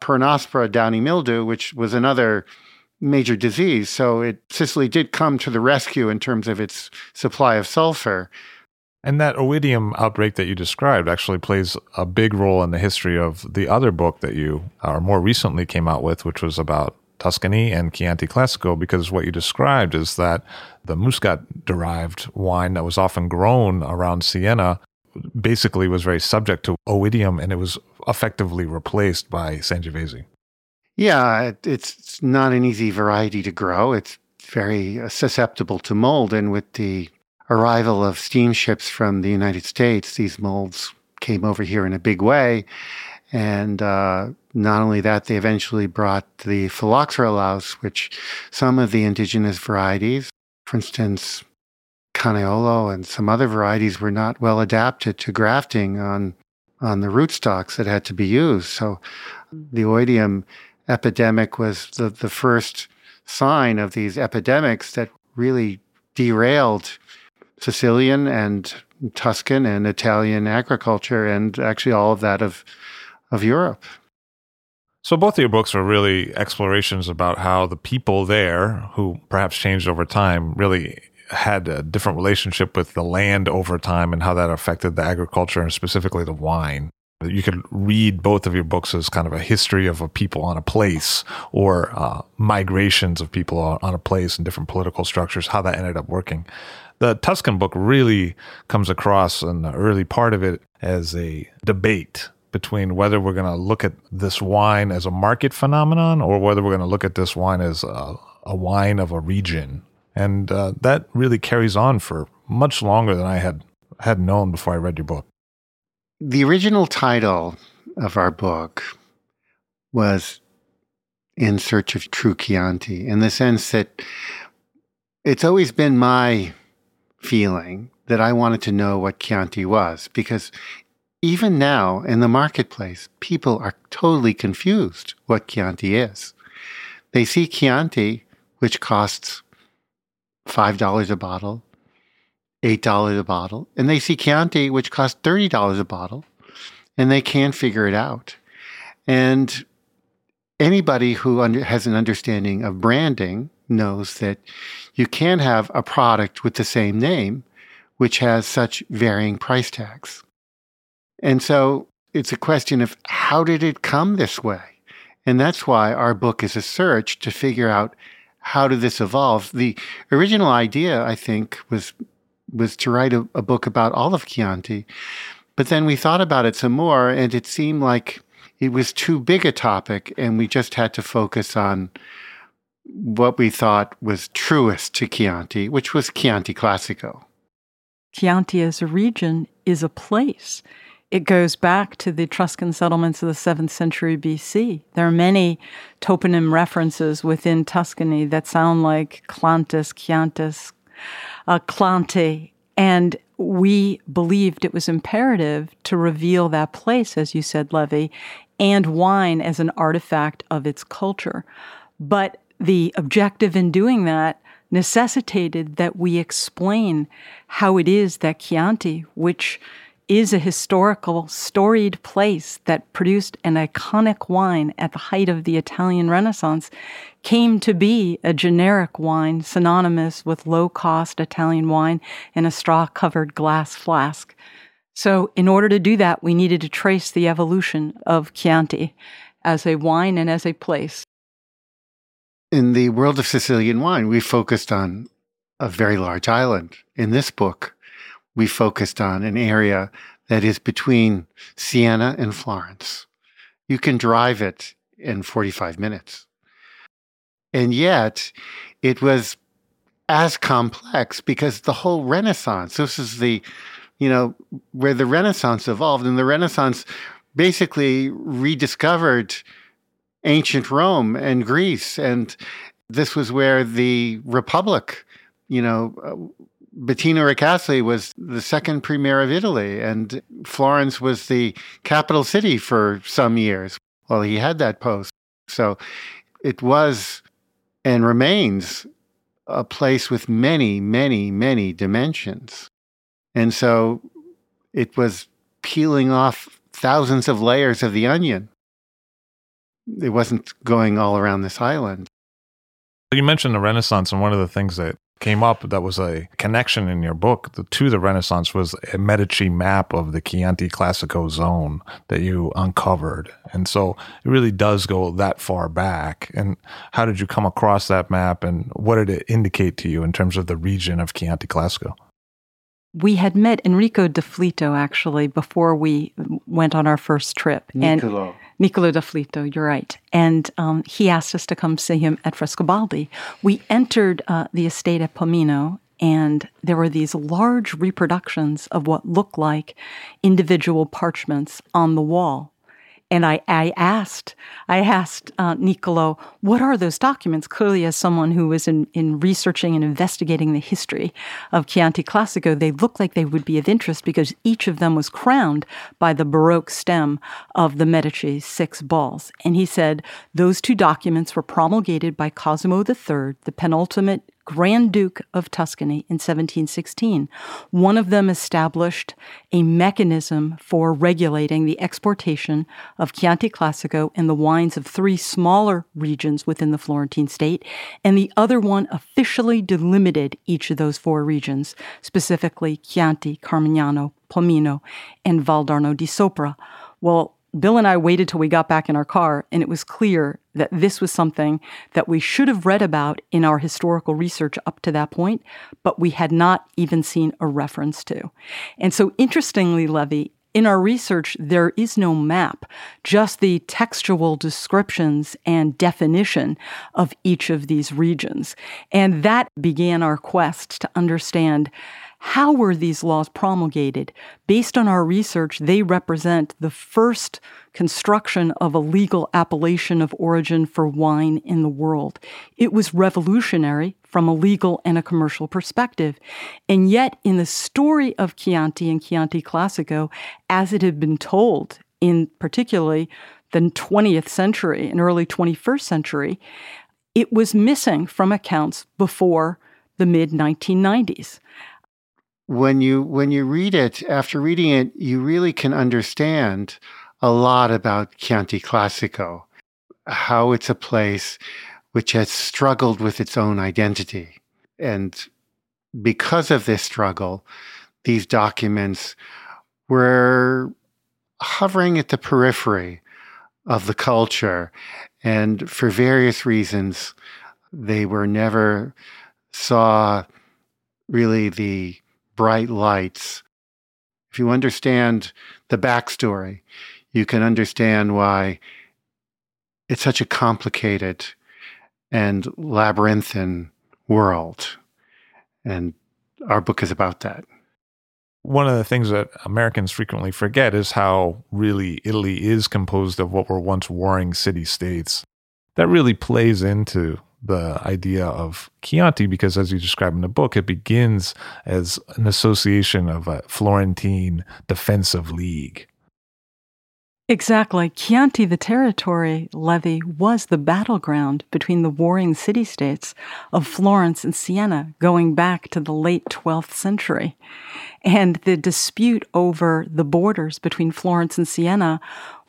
peronospora downy mildew, which was another major disease. So it, Sicily did come to the rescue in terms of its supply of sulfur. And that oidium outbreak that you described actually plays a big role in the history of the other book that you, or more recently, came out with, which was about Tuscany and Chianti Classico, because what you described is that the Muscat derived wine that was often grown around Siena basically was very subject to oidium and it was effectively replaced by Sangiovese. Yeah, it's not an easy variety to grow. It's very uh, susceptible to mold. And with the arrival of steamships from the United States, these molds came over here in a big way. And uh, not only that, they eventually brought the phylloxera louse, which some of the indigenous varieties, for instance, Canaiolo and some other varieties, were not well adapted to grafting on on the rootstocks that had to be used. So the oidium epidemic was the, the first sign of these epidemics that really derailed Sicilian and Tuscan and Italian agriculture and actually all of that of of Europe. So both of your books are really explorations about how the people there, who perhaps changed over time, really had a different relationship with the land over time and how that affected the agriculture and specifically the wine. You could read both of your books as kind of a history of a people on a place or uh, migrations of people on a place and different political structures, how that ended up working. The Tuscan book really comes across in the early part of it as a debate between whether we're going to look at this wine as a market phenomenon or whether we're going to look at this wine as a, a wine of a region. And uh, that really carries on for much longer than I had had known before I read your book. The original title of our book was In Search of True Chianti, in the sense that it's always been my feeling that I wanted to know what Chianti was, because even now in the marketplace, people are totally confused what Chianti is. They see Chianti, which costs $5 a bottle, $8 a bottle. And they see Chianti, which costs $30 a bottle, and they can't figure it out. And anybody who under, has an understanding of branding knows that you can have a product with the same name, which has such varying price tags. And so it's a question of how did it come this way? And that's why our book is a search to figure out how did this evolve. The original idea, I think, was was to write a, a book about all of Chianti. But then we thought about it some more, and it seemed like it was too big a topic, and we just had to focus on what we thought was truest to Chianti, which was Chianti Classico. Chianti as a region is a place. It goes back to the Etruscan settlements of the 7th century BC. There are many toponym references within Tuscany that sound like Clantis, Chiantis, uh, Clanthe, and we believed it was imperative to reveal that place, as you said, Levi, and wine as an artifact of its culture. But the objective in doing that necessitated that we explain how it is that Chianti, which is a historical, storied place that produced an iconic wine at the height of the Italian Renaissance, came to be a generic wine synonymous with low cost Italian wine in a straw covered glass flask. So, in order to do that, we needed to trace the evolution of Chianti as a wine and as a place. In the world of Sicilian wine, we focused on a very large island. In this book, we focused on an area that is between Siena and Florence. You can drive it in 45 minutes. And yet, it was as complex because the whole Renaissance, this is the, you know, where the Renaissance evolved, and the Renaissance basically rediscovered ancient Rome and Greece. And this was where the Republic, you know, uh, Bettino Ricasoli was the second premier of Italy, and Florence was the capital city for some years while he had that post. So it was and remains a place with many, many, many dimensions. And so it was peeling off thousands of layers of the onion. It wasn't going all around this island. You mentioned the Renaissance, and one of the things that came up that was a connection in your book to the Renaissance was a Medici map of the Chianti Classico zone that you uncovered. And so it really does go that far back. And how did you come across that map and what did it indicate to you in terms of the region of Chianti Classico? We had met Enrico d'Afflitto actually before we went on our first trip. Niccolo. And Niccolo d'Afflitto, you're right. And um, he asked us to come see him at Frescobaldi. We entered uh, the estate at Pomino, and there were these large reproductions of what looked like individual parchments on the wall. And I, I asked, I asked uh, Niccolo, what are those documents? Clearly, as someone who was in, in researching and investigating the history of Chianti Classico, they looked like they would be of interest because each of them was crowned by the Baroque stem of the Medici six balls. And he said those two documents were promulgated by Cosimo III, the penultimate Grand Duke of Tuscany in 1716. One of them established a mechanism for regulating the exportation of Chianti Classico and the wines of three smaller regions within the Florentine state, and the other one officially delimited each of those four regions, specifically Chianti, Carmignano, Pomino, and Valdarno di Sopra. Well, Bill and I waited till we got back in our car, and it was clear that this was something that we should have read about in our historical research up to that point, but we had not even seen a reference to. And so, interestingly, Levi, in our research, there is no map, just the textual descriptions and definition of each of these regions. And that began our quest to understand how were these laws promulgated? Based on our research, they represent the first construction of a legal appellation of origin for wine in the world. It was revolutionary from a legal and a commercial perspective. And yet, in the story of Chianti and Chianti Classico, as it had been told in particularly the 20th century and early 21st century, it was missing from accounts before the mid 1990s when you when you read it after reading it you really can understand a lot about Chianti Classico how it's a place which has struggled with its own identity. And because of this struggle these documents were hovering at the periphery of the culture. And for various reasons they were never saw really the bright lights. If you understand the backstory, you can understand why it's such a complicated and labyrinthine world. And our book is about that. One of the things that Americans frequently forget is how really Italy is composed of what were once warring city states. That really plays into the idea of Chianti because, as you describe in the book, it begins as an association of a Florentine defensive league. Exactly. Chianti, the territory, Levi, was the battleground between the warring city states of Florence and Siena going back to the late 12th century. And the dispute over the borders between Florence and Siena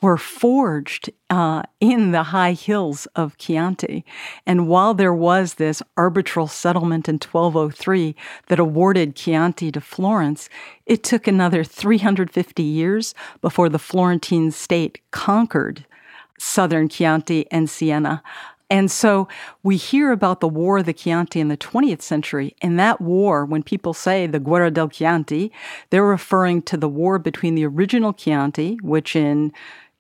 were forged uh, in the high hills of Chianti. And while there was this arbitral settlement in 1203 that awarded Chianti to Florence, it took another 350 years before the Florentine state conquered southern Chianti and Siena. And so we hear about the War of the Chianti in the 20th century. In that war, when people say the Guerra del Chianti, they're referring to the war between the original Chianti, which in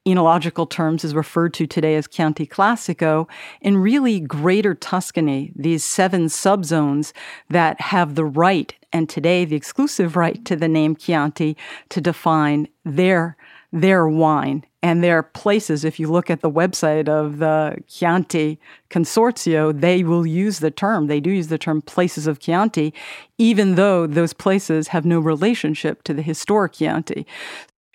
enological terms is referred to today as Chianti Classico, in really greater Tuscany, these seven subzones that have the right, and today the exclusive right to the name Chianti to define their their wine and their places. If you look at the website of the Chianti Consorzio, they will use the term, they do use the term places of Chianti, even though those places have no relationship to the historic Chianti.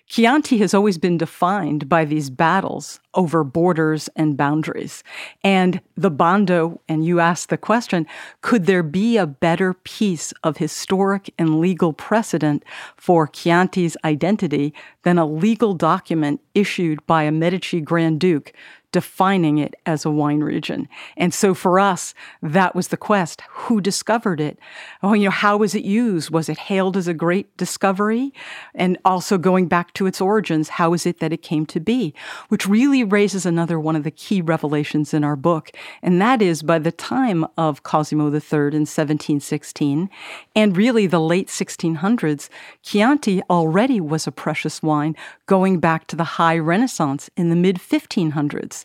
Chianti has always been defined by these battles over borders and boundaries. And the Bando, and you asked the question could there be a better piece of historic and legal precedent for Chianti's identity than a legal document issued by a Medici Grand Duke defining it as a wine region. And so for us, that was the quest. Who discovered it? Oh, you know, how was it used? Was it hailed as a great discovery? And also going back to its origins, how is it that it came to be? Which really raises another one of the key revelations in our book. And that is by the time of Cosimo III in 1716, and really the late 1600s, Chianti already was a precious wine going back to the high Renaissance in the mid 1500s.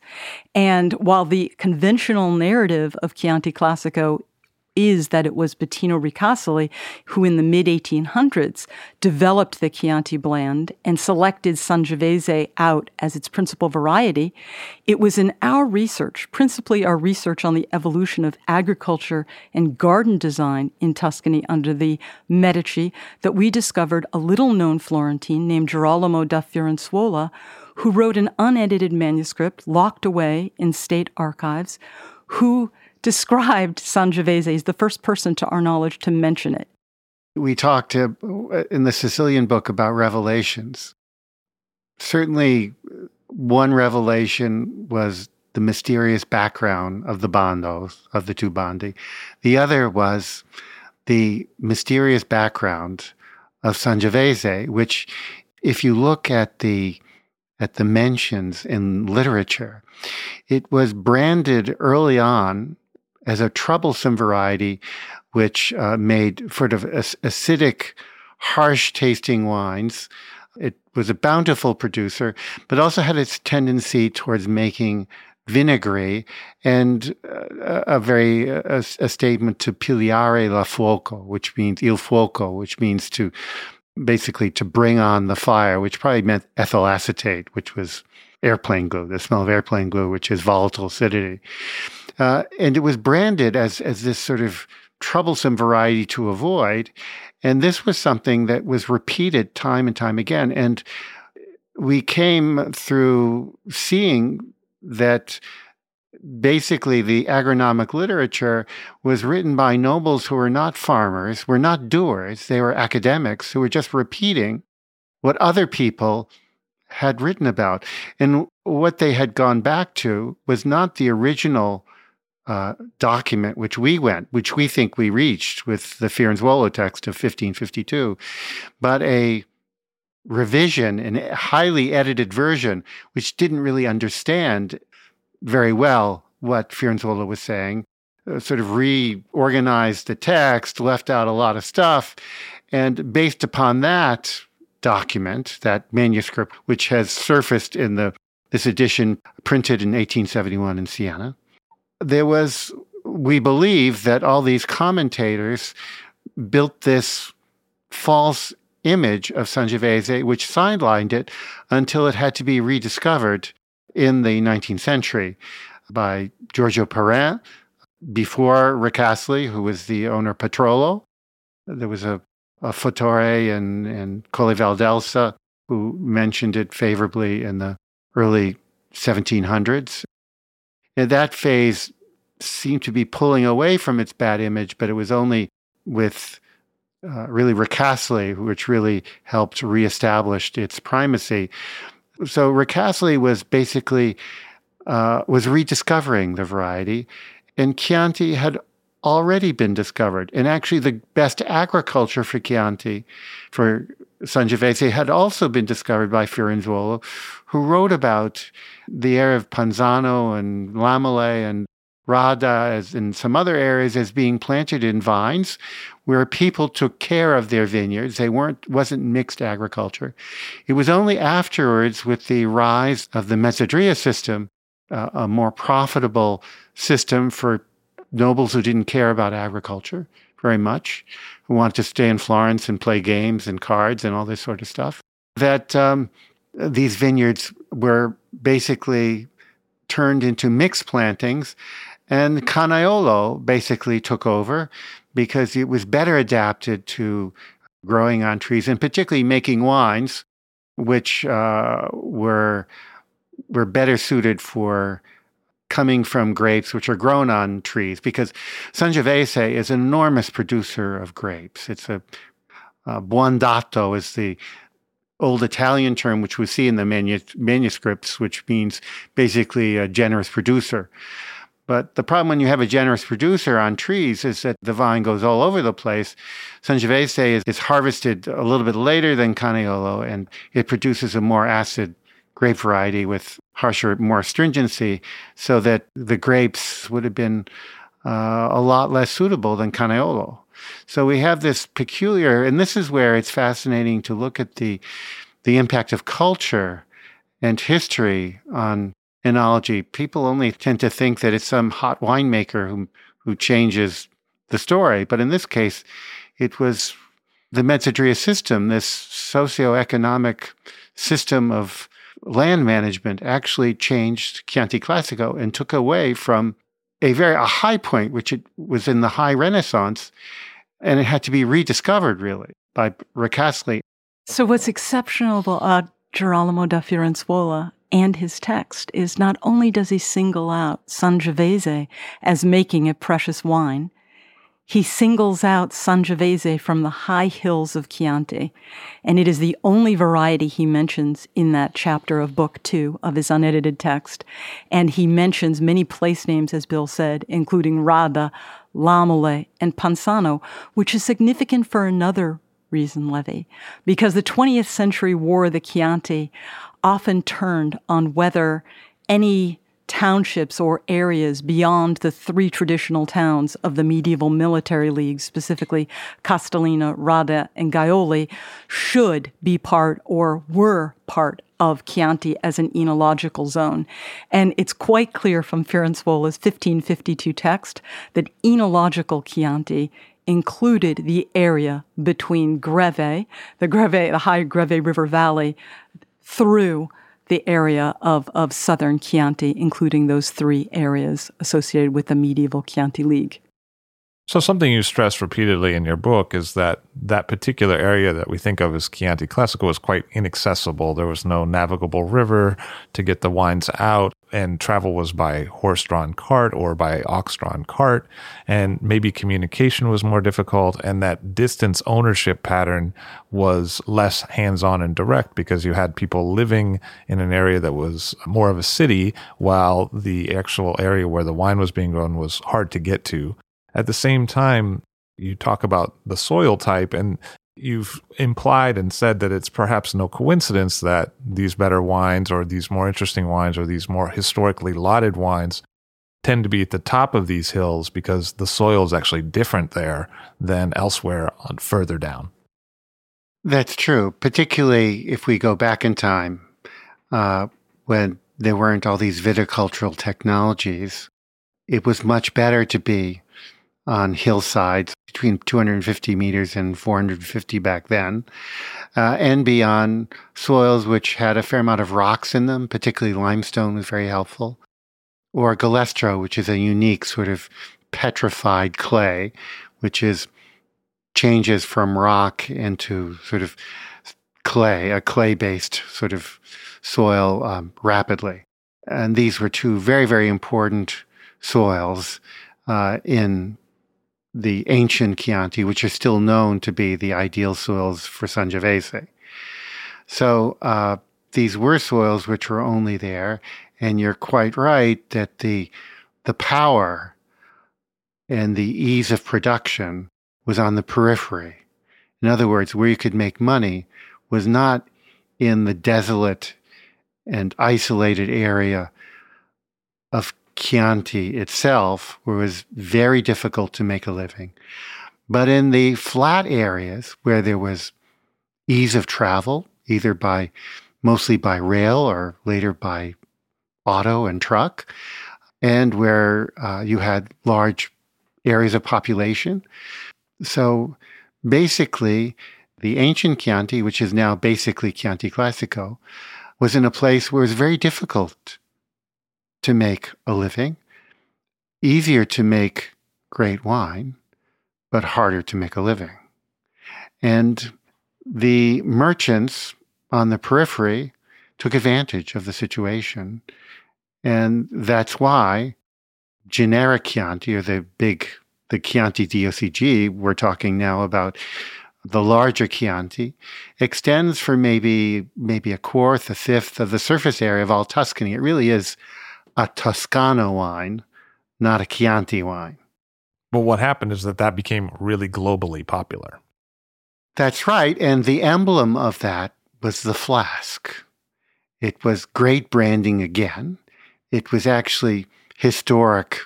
And while the conventional narrative of Chianti Classico is that it was Bettino Ricasoli who, in the mid 1800s, developed the Chianti blend and selected Sangiovese out as its principal variety. It was in our research, principally our research on the evolution of agriculture and garden design in Tuscany under the Medici, that we discovered a little known Florentine named Girolamo da Firenzuola, who wrote an unedited manuscript locked away in state archives, who described Sangiovese as the first person, to our knowledge, to mention it. We talked in the Sicilian book about revelations. Certainly, one revelation was the mysterious background of the bandos, of the two bandi. The other was the mysterious background of Sangiovese, which, if you look at the at the mentions in literature, it was branded early on as a troublesome variety, which uh, made sort of acidic, harsh tasting wines. It was a bountiful producer, but also had its tendency towards making vinegary and uh, a very a, a, statement to pigliare la fuoco, which means il fuoco, which means to basically to bring on the fire, which probably meant ethyl acetate, which was airplane glue, the smell of airplane glue, which is volatile acidity. Uh, and it was branded as, as this sort of troublesome variety to avoid. And this was something that was repeated time and time again. And we came through seeing that basically the agronomic literature was written by nobles who were not farmers, were not doers, they were academics who were just repeating what other people had written about. And what they had gone back to was not the original uh, document which we went, which we think we reached with the Firenzuola text of 1552, but a revision, a highly edited version, which didn't really understand very well what Firenzuola was saying, uh, sort of reorganized the text, left out a lot of stuff. And based upon that document, that manuscript, which has surfaced in the this edition printed in 1871 in Siena, there was, we believe that all these commentators built this false image of Sangiovese, which sidelined it until it had to be rediscovered in the 19th century by Giorgio Perrin, before Ricasoli, who was the owner Petrolo. There was a, a and, and Colle Valdelsa who mentioned it favorably in the early 1700s. And that phase seemed to be pulling away from its bad image, but it was only with uh, really Ricasoli, which really helped reestablish its primacy. So Ricasoli was basically uh, was rediscovering the variety, and Chianti had already been discovered. And actually, the best agriculture for Chianti, for Sangiovese, had also been discovered by Firenzuola, who wrote about the area of Panzano and Lamole and Radda, as in some other areas, as being planted in vines, where people took care of their vineyards. They weren't wasn't mixed agriculture. It was only afterwards, with the rise of the mezzadria system, uh, a more profitable system for nobles who didn't care about agriculture very much, who wanted to stay in Florence and play games and cards and all this sort of stuff, that um, these vineyards were basically turned into mixed plantings and Canaiolo basically took over because it was better adapted to growing on trees and particularly making wines, which uh, were were better suited for coming from grapes which are grown on trees because Sangiovese is an enormous producer of grapes. It's a uh, Buondato is the old Italian term, which we see in the manus- manuscripts, which means basically a generous producer. But the problem when you have a generous producer on trees is that the vine goes all over the place. Sangiovese is, is harvested a little bit later than Canaiolo, and it produces a more acid grape variety with harsher, more astringency, so that the grapes would have been uh, a lot less suitable than Canaiolo. So we have this peculiar, and this is where it's fascinating to look at the the impact of culture and history on enology. People only tend to think that it's some hot winemaker who who changes the story, but in this case, it was the Mezzadria system, this socioeconomic system of land management, actually changed Chianti Classico and took away from a very a high point, which it was in the high Renaissance, and it had to be rediscovered really by Ricasoli. So, what's exceptional about Girolamo da Firenzuola and his text is not only does he single out Sangiovese as making a precious wine, he singles out Sangiovese from the high hills of Chianti, and it is the only variety he mentions in that chapter of Book Two of his unedited text. And he mentions many place names, as Bill said, including Radda, Lamole, and Panzano, which is significant for another reason, Levi, because the 20th century war of the Chianti often turned on whether any townships or areas beyond the three traditional towns of the medieval military leagues, specifically Castellina, Radda, and Gaiole, should be part or were part of Chianti as an enological zone. And it's quite clear from Firenzuola's 1552 text that enological Chianti included the area between Greve, the Greve, the high Greve River Valley, through the area of, of southern Chianti, including those three areas associated with the medieval Chianti League. So, something you stress repeatedly in your book is that that particular area that we think of as Chianti Classico was quite inaccessible. There was no navigable river to get the wines out, and travel was by horse drawn cart or by ox drawn cart. And maybe communication was more difficult, and that distance ownership pattern was less hands on and direct because you had people living in an area that was more of a city, while the actual area where the wine was being grown was hard to get to. At the same time, you talk about the soil type, and you've implied and said that it's perhaps no coincidence that these better wines, or these more interesting wines, or these more historically lauded wines tend to be at the top of these hills because the soil is actually different there than elsewhere on further down. That's true, particularly if we go back in time uh, when there weren't all these viticultural technologies. It was much better to be on hillsides between 250 meters and 450 back then, uh, and beyond soils which had a fair amount of rocks in them, particularly limestone was very helpful, or galestro, which is a unique sort of petrified clay, which is changes from rock into sort of clay, a clay based sort of soil um, rapidly. And these were two very, very important soils uh, in the ancient Chianti, which are still known to be the ideal soils for Sangiovese. So uh, these were soils which were only there, and you're quite right that the the power and the ease of production was on the periphery. In other words, where you could make money was not in the desolate and isolated area of Chianti itself, was very difficult to make a living. But in the flat areas where there was ease of travel, either by mostly by rail or later by auto and truck, and where uh, you had large areas of population. So basically, the ancient Chianti, which is now basically Chianti Classico, was in a place where it was very difficult to make a living, easier to make great wine, but harder to make a living. And the merchants on the periphery took advantage of the situation. And that's why generic Chianti, or the big, the Chianti DOCG, we're talking now about the larger Chianti, extends for maybe maybe a fourth, a fifth of the surface area of all Tuscany. It really is a Toscano wine, not a Chianti wine. But what happened is that that became really globally popular. That's right. And the emblem of that was the flask. It was great branding again. It was actually historic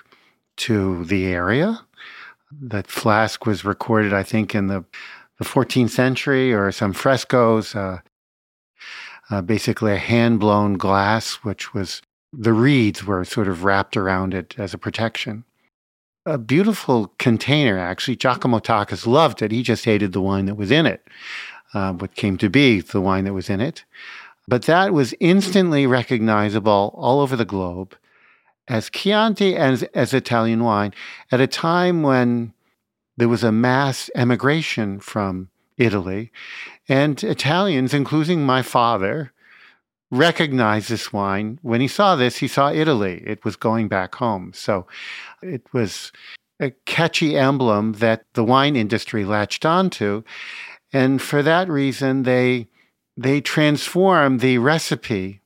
to the area. That flask was recorded, I think, in the, the 14th century or some frescoes. Uh, uh, basically, a hand blown glass, which was the reeds were sort of wrapped around it as a protection. A beautiful container, actually. Giacomo Tachis loved it. He just hated the wine that was in it, uh, what came to be the wine that was in it. But that was instantly recognizable all over the globe as Chianti and as, as Italian wine at a time when there was a mass emigration from Italy. And Italians, including my father, recognized this wine. When he saw this, he saw Italy. It was going back home. So it was a catchy emblem that the wine industry latched onto. And for that reason, they they transformed the recipe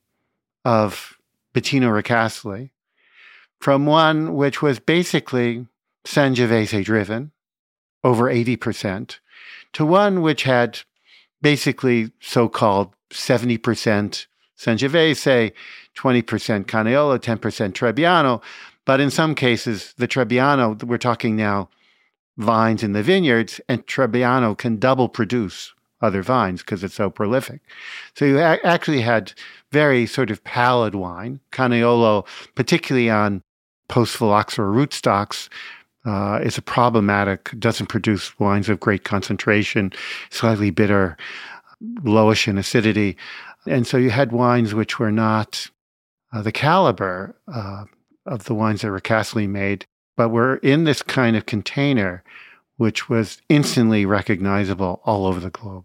of Bettino Ricasoli from one which was basically Sangiovese driven, over 80%, to one which had basically so called 70% Sangiovese, 20% Canaiolo, 10% Trebbiano. But in some cases, the Trebbiano, we're talking now vines in the vineyards, and Trebbiano can double produce other vines because it's so prolific. So you a- actually had very sort of pallid wine, Canaiolo, particularly on post phylloxera rootstocks, uh, is a problematic, doesn't produce wines of great concentration, slightly bitter, lowish in acidity. And so you had wines which were not uh, the caliber uh, of the wines that were Ricasoli made, but were in this kind of container, which was instantly recognizable all over the globe.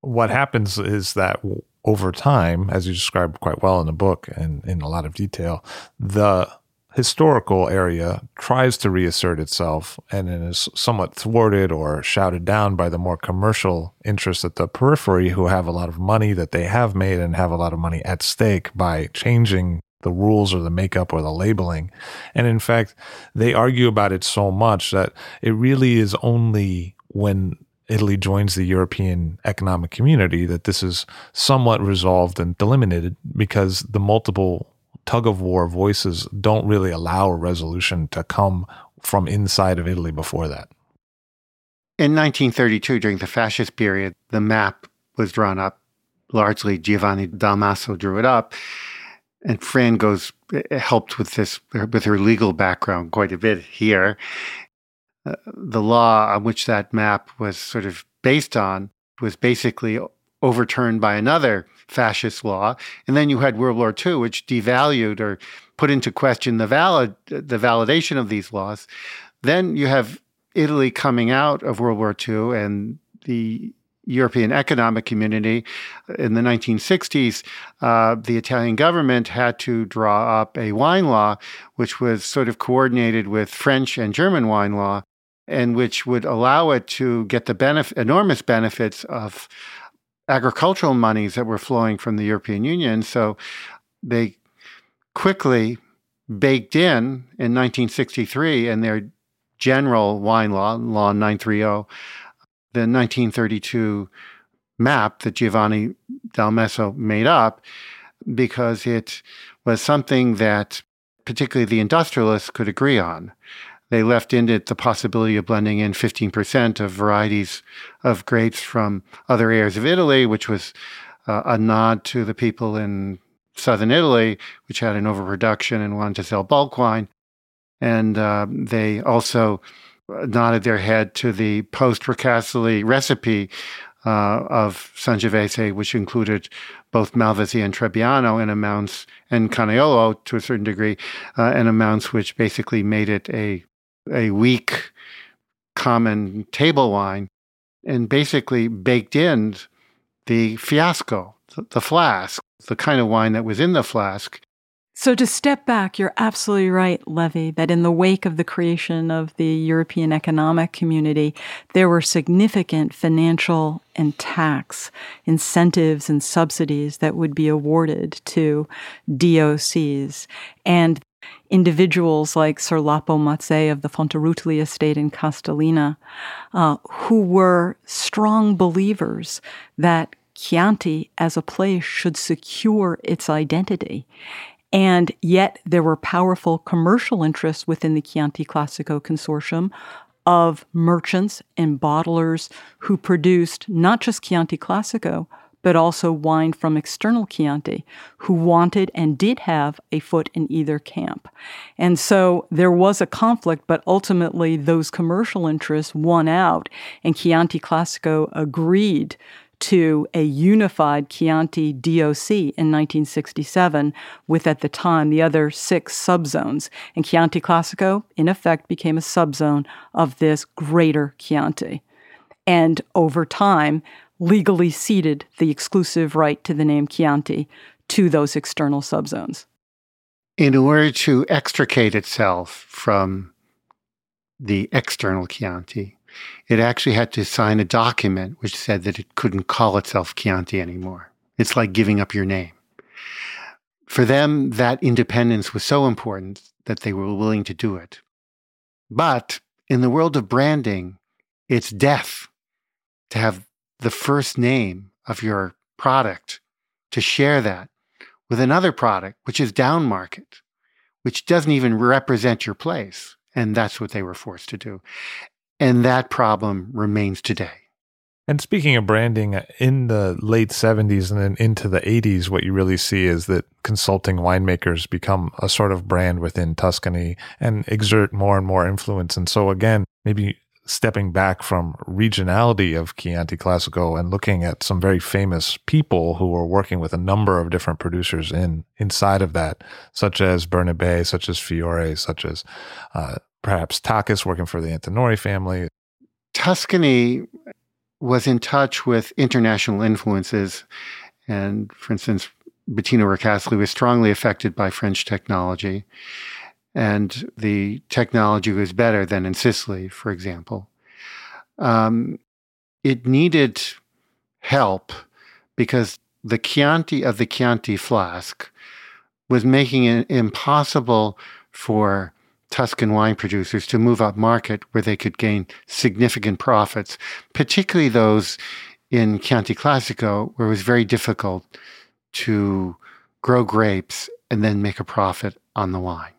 What happens is that over time, as you described quite well in the book and in a lot of detail, the historical area tries to reassert itself and is somewhat thwarted or shouted down by the more commercial interests at the periphery who have a lot of money that they have made and have a lot of money at stake by changing the rules or the makeup or the labeling. And in fact, they argue about it so much that it really is only when Italy joins the European economic community that this is somewhat resolved and delimited because the multiple tug of war voices don't really allow a resolution to come from inside of Italy before that. In 1932, during the fascist period, the map was drawn up. Largely, Giovanni Dalmasso drew it up. And Fran goes, helped with this, with her legal background quite a bit here. Uh, the law on which that map was sort of based on was basically overturned by another fascist law. And then you had World War II, which devalued or put into question the valid the validation of these laws. Then you have Italy coming out of World War II and the European Economic Community. In the 1960s, uh, the Italian government had to draw up a wine law, which was sort of coordinated with French and German wine law, and which would allow it to get the benef- enormous benefits of agricultural monies that were flowing from the European Union. So they quickly baked in in 1963 in their general wine law, Law 930, the 1932 map that Giovanni Dalmasso made up because it was something that particularly the industrialists could agree on. They left in it the possibility of blending in 15% of varieties of grapes from other areas of Italy, which was uh, a nod to the people in southern Italy, which had an overproduction and wanted to sell bulk wine. And uh, they also nodded their head to the post Ricasoli recipe uh, of Sangiovese, which included both Malvasia and Trebbiano in amounts, and Canaiolo to a certain degree, uh, in amounts which basically made it a a weak common table wine and basically baked in the fiasco, the flask, the kind of wine that was in the flask. So, to step back, you're absolutely right, Levi, that in the wake of the creation of the European Economic Community, there were significant financial and tax incentives and subsidies that would be awarded to DOCs. And individuals like Sir Lapo Mazzei of the Fonterutoli estate in Castellina, uh, who were strong believers that Chianti as a place should secure its identity. And yet there were powerful commercial interests within the Chianti Classico consortium of merchants and bottlers who produced not just Chianti Classico, but also wine from external Chianti, who wanted and did have a foot in either camp. And so there was a conflict, but ultimately those commercial interests won out, and Chianti Classico agreed to a unified Chianti DOC in 1967 with at the time the other six subzones. And Chianti Classico, in effect, became a subzone of this greater Chianti. And over time, legally ceded the exclusive right to the name Chianti to those external subzones. In order to extricate itself from the external Chianti, it actually had to sign a document which said that it couldn't call itself Chianti anymore. It's like giving up your name. For them, that independence was so important that they were willing to do it. But in the world of branding, it's death to have the first name of your product, to share that with another product, which is down market, which doesn't even represent your place. And that's what they were forced to do. And that problem remains today. And speaking of branding, in the late 70s and then into the 80s, what you really see is that consulting winemakers become a sort of brand within Tuscany and exert more and more influence. And so, again, maybe stepping back from regionality of Chianti Classico and looking at some very famous people who were working with a number of different producers in inside of that, such as Bernabei, such as Fiore, such as uh, perhaps Tachis working for the Antinori family. Tuscany was in touch with international influences. And for instance, Bettino Ricasoli was strongly affected by French technology. And the technology was better than in Sicily, for example. Um, it needed help because the Chianti of the Chianti flask was making it impossible for Tuscan wine producers to move up market where they could gain significant profits, particularly those in Chianti Classico, where it was very difficult to grow grapes and then make a profit on the wine.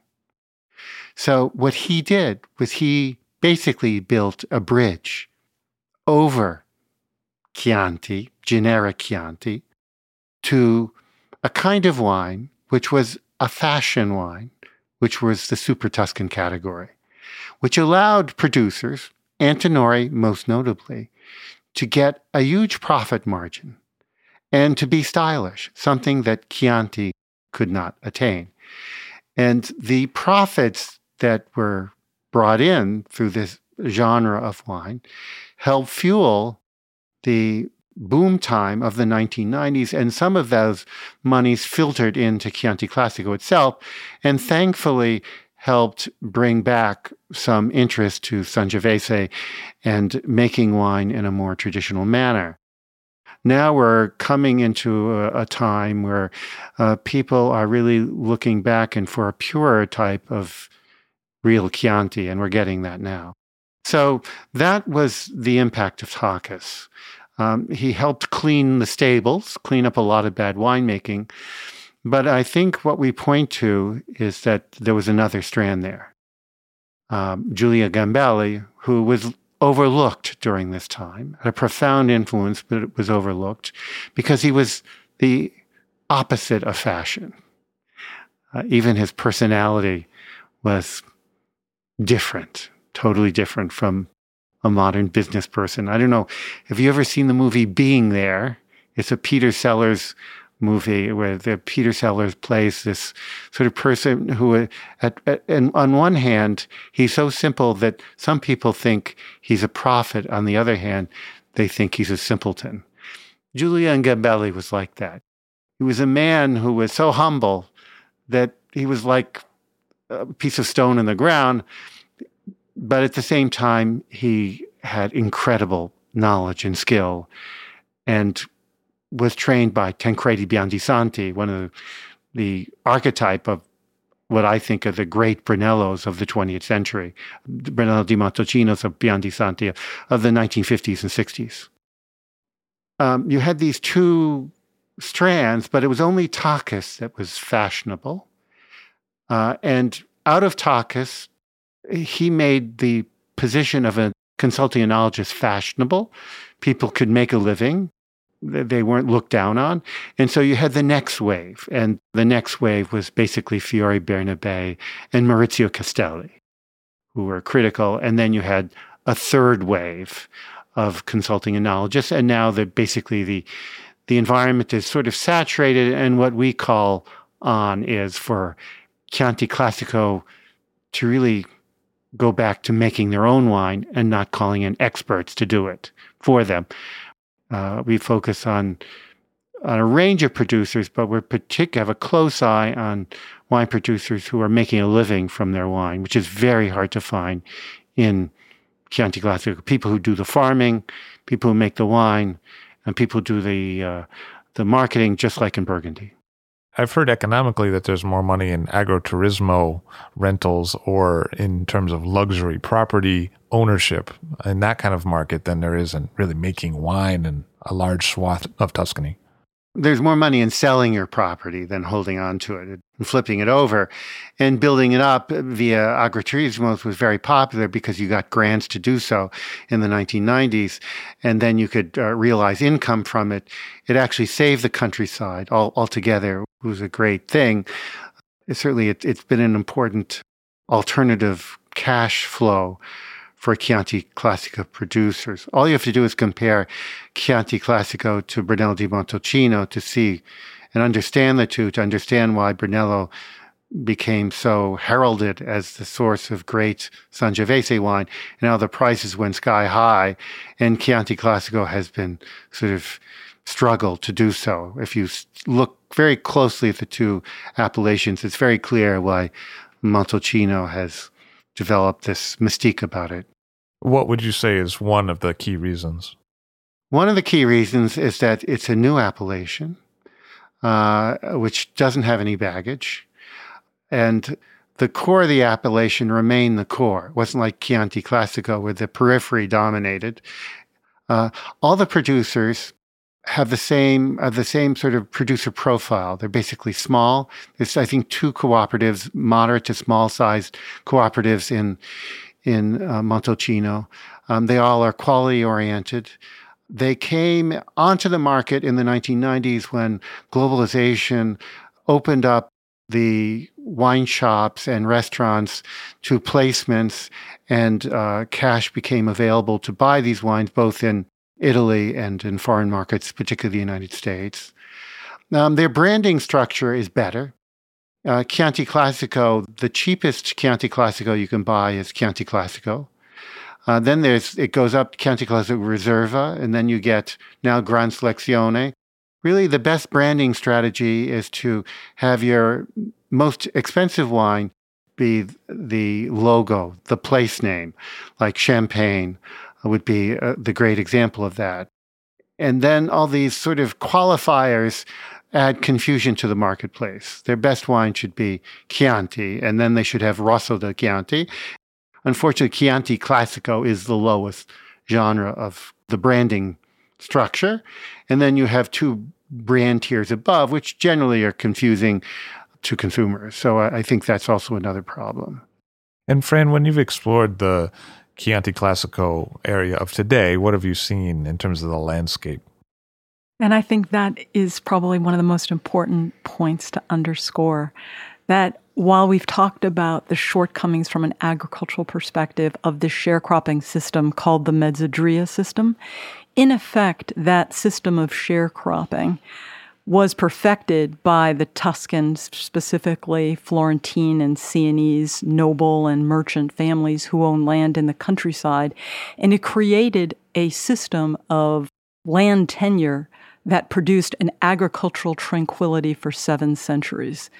So, what he did was he basically built a bridge over Chianti, generic Chianti, to a kind of wine which was a fashion wine which was the Super Tuscan category, which allowed producers, Antinori most notably, to get a huge profit margin and to be stylish, something that Chianti could not attain. And the profits that were brought in through this genre of wine helped fuel the boom time of the 1990s, and some of those monies filtered into Chianti Classico itself, and thankfully helped bring back some interest to Sangiovese and making wine in a more traditional manner. Now we're coming into a, a time where uh, people are really looking back and for a purer type of real Chianti, and we're getting that now. So that was the impact of Tachis. Um, he helped clean the stables, clean up a lot of bad winemaking. But I think what we point to is that there was another strand there. Um, Giulio Gambelli, who was overlooked during this time, had a profound influence, but it was overlooked because he was the opposite of fashion. Uh, even his personality was different, totally different from a modern business person. I don't know. Have you ever seen the movie Being There? It's a Peter Sellers movie where the Peter Sellers plays this sort of person who, at, at, and on one hand, he's so simple that some people think he's a prophet. On the other hand, they think he's a simpleton. Giulio Gambelli was like that. He was a man who was so humble that he was like a piece of stone in the ground. But at the same time, he had incredible knowledge and skill and was trained by Tancredi Biondi Santi, one of the, the archetype of what I think are the great Brunellos of the 20th century, Brunello di Montalcinos of Biondi Santi of the 1950s and 60s. Um, you had these two strands, but it was only Tachis that was fashionable. Uh, and out of Tachis, he made the position of a consulting enologist fashionable. People could make a living. They weren't looked down on. And so you had the next wave. And the next wave was basically Fiore Bernabei and Maurizio Castelli, who were critical. And then you had a third wave of consulting enologists. And now that basically the the environment is sort of saturated, and what we call on is for Chianti Classico to really go back to making their own wine and not calling in experts to do it for them. Uh, we focus on on a range of producers, but we particular have a close eye on wine producers who are making a living from their wine, which is very hard to find in Chianti Classico. People who do the farming, people who make the wine, and people who do the uh, the marketing, just like in Burgundy. I've heard economically that there's more money in agriturismo rentals or in terms of luxury property ownership in that kind of market than there is in really making wine in a large swath of Tuscany there's more money in selling your property than holding on to it and flipping it over. And building it up via agriturismos was very popular because you got grants to do so in the 1990s. And then you could uh, realize income from it. It actually saved the countryside all, altogether. It was a great thing. Certainly, it, it's been an important alternative cash flow for Chianti Classico producers. All you have to do is compare Chianti Classico to Brunello di Montalcino to see and understand the two, to understand why Brunello became so heralded as the source of great Sangiovese wine. And now the prices went sky high, and Chianti Classico has been sort of struggled to do so. If you look very closely at the two appellations, it's very clear why Montalcino has developed this mystique about it. What would you say is one of the key reasons? One of the key reasons is that it's a new appellation, uh, which doesn't have any baggage. And the core of the appellation remained the core. It wasn't like Chianti Classico where the periphery dominated. Uh, all the producers have the same uh, the same sort of producer profile. They're basically small. There's I think two cooperatives, moderate to small sized cooperatives in in uh, Montalcino. Um, they all are quality oriented. They came onto the market in the 1990s when globalization opened up the wine shops and restaurants to placements, and uh, cash became available to buy these wines both in Italy and in foreign markets, particularly the United States. Um, their branding structure is better. Uh, Chianti Classico, the cheapest Chianti Classico you can buy is Chianti Classico. Uh, then there's it goes up Chianti Classico Riserva, and then you get now Gran Selezione. Really, the best branding strategy is to have your most expensive wine be the logo, the place name, like Champagne would be uh, the great example of that. And then all these sort of qualifiers add confusion to the marketplace. Their best wine should be Chianti, and then they should have Rosso da Chianti. Unfortunately, Chianti Classico is the lowest genre of the branding structure. And then you have two brand tiers above, which generally are confusing to consumers. So I, I think that's also another problem. And Fran, when you've explored the Chianti Classico area of today, what have you seen in terms of the landscape? And I think that is probably one of the most important points to underscore that while we've talked about the shortcomings from an agricultural perspective of the sharecropping system called the Mezzadria system, in effect, that system of sharecropping was perfected by the Tuscan, specifically Florentine and Sienese noble and merchant families who owned land in the countryside. And it created a system of land tenure that produced an agricultural tranquility for seven centuries.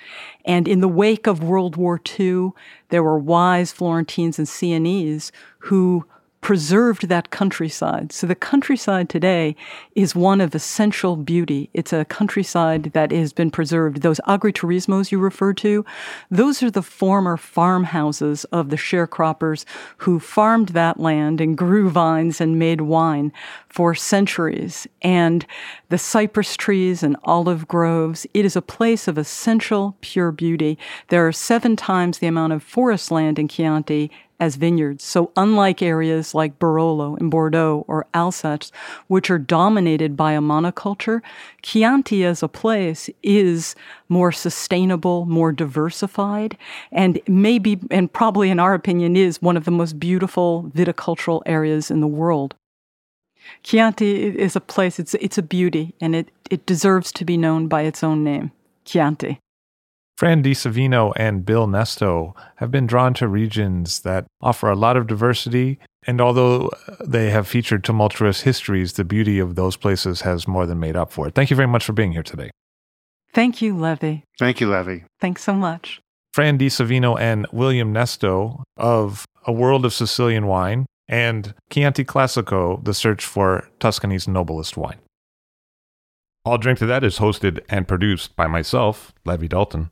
And in the wake of World War II, there were wise Florentines and Sienese who preserved that countryside. So the countryside today is one of essential beauty. It's a countryside that has been preserved. Those agriturismos you referred to, those are the former farmhouses of the sharecroppers who farmed that land and grew vines and made wine for centuries. And the cypress trees and olive groves, it is a place of essential pure beauty. There are seven times the amount of forest land in Chianti as vineyards. So, unlike areas like Barolo in Bordeaux or Alsace, which are dominated by a monoculture, Chianti as a place is more sustainable, more diversified, and maybe, and probably in our opinion, is one of the most beautiful viticultural areas in the world. Chianti is a place, it's, it's a beauty, and it, it deserves to be known by its own name Chianti. Fran Di Savino and Bill Nesto have been drawn to regions that offer a lot of diversity. And although uh, they have featured tumultuous histories, the beauty of those places has more than made up for it. Thank you very much for being here today. Thank you, Levi. Thank you, Levi. Thanks so much. Fran Di Savino and William Nesto of A World of Sicilian Wine and Chianti Classico, The Search for Tuscany's Noblest Wine. All Drink to That is hosted and produced by myself, Levi Dalton.